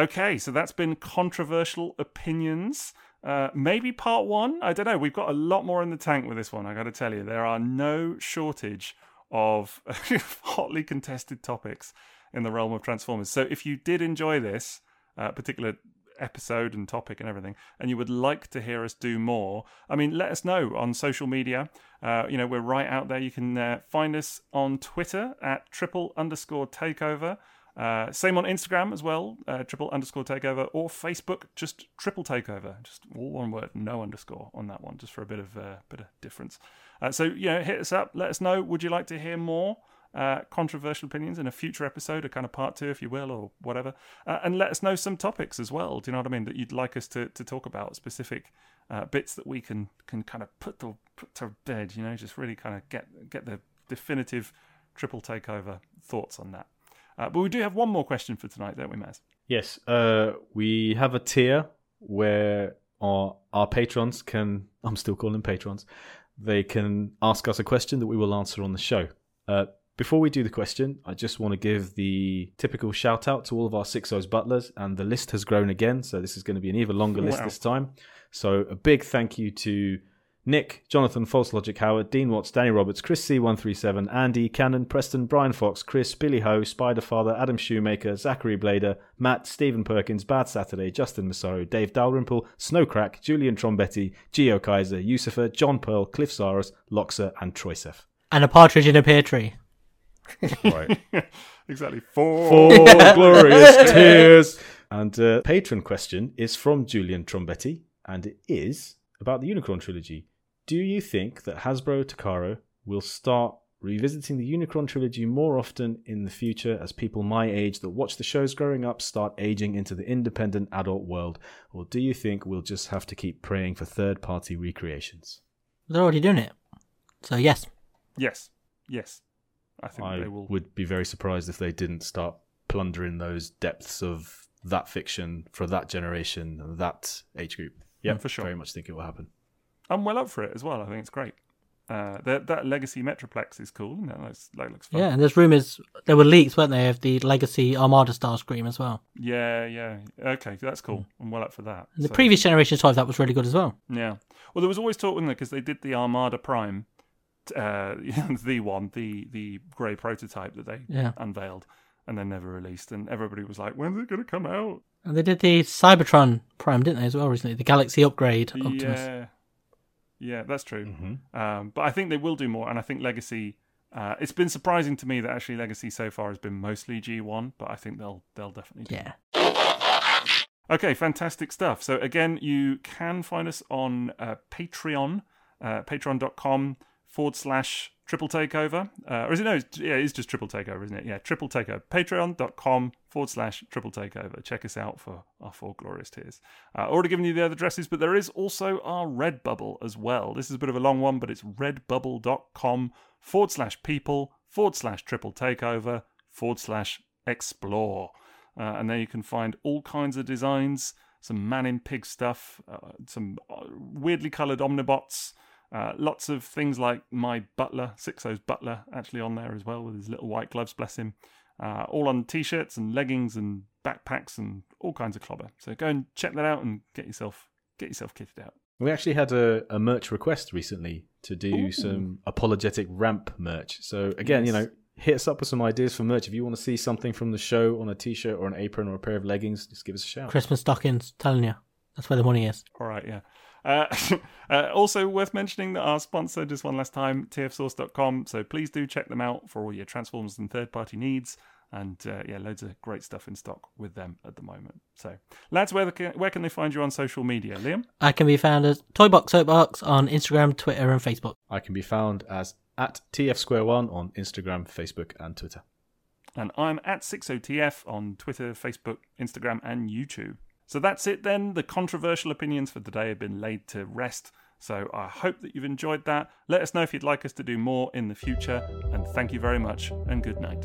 Speaker 1: Okay, so that's been controversial opinions. Uh, maybe part one. I don't know. We've got a lot more in the tank with this one. I got to tell you, there are no shortage of <laughs> hotly contested topics in the realm of Transformers. So if you did enjoy this uh, particular episode and topic and everything, and you would like to hear us do more, I mean, let us know on social media. Uh, you know, we're right out there. You can uh, find us on Twitter at triple underscore takeover. Uh, same on Instagram as well, uh, triple underscore takeover, or Facebook, just triple takeover, just all one word, no underscore on that one, just for a bit of uh, bit of difference. Uh, so you know, hit us up, let us know. Would you like to hear more uh, controversial opinions in a future episode, a kind of part two, if you will, or whatever? Uh, and let us know some topics as well. Do you know what I mean? That you'd like us to, to talk about specific bits that we can can kind of put to put to bed. You know, just really kind of get get the definitive triple takeover thoughts on that. Uh, but we do have one more question for tonight, don't we, Maz?
Speaker 2: Yes. Uh, we have a tier where our, our patrons can, <laughs> I'm still calling them patrons, they can ask us a question that we will answer on the show. Uh, before we do the question, I just want to give the typical shout out to all of our Sixo's butlers, and the list has grown again, so this is going to be an even longer list wow. this time. So a big thank you to Nick, Jonathan, False Logic Howard, Dean Watts, Danny Roberts, Chris C137, Andy, Cannon, Preston, Brian Fox, Chris, Billy Ho, Spiderfather, Adam Shoemaker, Zachary Blader, Matt, Stephen Perkins, Bad Saturday, Justin Massaro, Dave Dalrymple, Snowcrack, Julian Trombetti, Geo Kaiser, Yusufa, John Pearl, Cliff Saros, Loxa, and Troysef.
Speaker 3: And a partridge in a pear tree.
Speaker 1: right. <laughs> exactly. Four.
Speaker 2: Four <laughs> glorious <laughs> tears. And uh, patron question is from Julian Trombetti, and it is about the Unicron trilogy. Do you think that Hasbro Takara will start revisiting the Unicron trilogy more often in the future as people my age that watch the shows growing up start aging into the independent adult world? Or do you think we'll just have to keep praying for third party recreations?
Speaker 3: They're already doing it. So, yes.
Speaker 1: Yes. Yes. I think
Speaker 2: I
Speaker 1: they will.
Speaker 2: would be very surprised if they didn't start plundering those depths of that fiction for that generation, that age group. Yeah,
Speaker 1: for sure.
Speaker 2: Very much think it will happen.
Speaker 1: I'm well up for it as well. I think it's great. Uh, that that Legacy Metroplex is cool. Isn't it? That's, that looks fun.
Speaker 3: Yeah, and there's rumours, there were leaks, weren't there, of the Legacy Armada Starscream as well.
Speaker 1: Yeah, yeah. Okay, that's cool. I'm well up for that.
Speaker 3: And the
Speaker 1: So-
Speaker 3: previous generation toy, that was really good as well.
Speaker 1: Yeah. Well, there was always talk, wasn't there? Because they did the Armada Prime, uh, <laughs> the one, the the grey prototype that they
Speaker 3: Yeah.
Speaker 1: unveiled and then never released, and everybody was like, "When's it going to come out?"
Speaker 3: And they did the Cybertron Prime, didn't they, as well, recently? The Galaxy Upgrade Optimus.
Speaker 1: Yeah, yeah, that's true. Um, but I think they will do more, and I think Legacy. Uh, it's been surprising to me that actually Legacy so far has been mostly G1, but I think they'll they'll definitely do
Speaker 3: Yeah.
Speaker 1: Okay, fantastic stuff. So again, you can find us on uh, Patreon, uh, patreon.com forward slash triple takeover. Uh, or is it no? it's- Yeah, it is just triple takeover, isn't it? Yeah, triple takeover. Patreon.com forward slash triple takeover. Check us out for our four glorious tiers. Uh, already given you the other addresses, but there is also our Redbubble as well. This is a bit of a long one, but it's redbubble.com forward slash people forward slash triple takeover forward slash explore. Uh, and there you can find all kinds of designs, some man in pig stuff, uh, some uh, weirdly coloured omnibots, uh, lots of things like my butler, Sixo's butler, actually on there as well with his little white gloves, bless him. Uh, all on t-shirts and leggings and backpacks and all kinds of clobber. So go and check that out and get yourself get yourself kitted out.
Speaker 2: We actually had a, a merch request recently to do some apologetic ramp merch. So again, you know, hit us up with some ideas for merch. If you want to see something from the show on a t-shirt or an apron or a pair of leggings, just give us a shout.
Speaker 3: Christmas stockings, telling you. That's where the money is.
Speaker 1: All right, yeah. Uh, <laughs> uh, also worth mentioning that our sponsor, just one last time, tfsource.com. So please do check them out for all your Transformers and third party needs. And uh, yeah, loads of great stuff in stock with them at the moment. So, lads, where, the, where can they find you on social media? Liam?
Speaker 3: I can be found as Toybox Soapbox on Instagram, Twitter, and Facebook.
Speaker 2: I can be found as at TF Square One on Instagram, Facebook, and Twitter.
Speaker 1: And I'm at 60TF on Twitter, Facebook, Instagram, and YouTube. So that's it then. The controversial opinions for today have been laid to rest. So I hope that you've enjoyed that. Let us know if you'd like us to do more in the future. And thank you very much, and good night.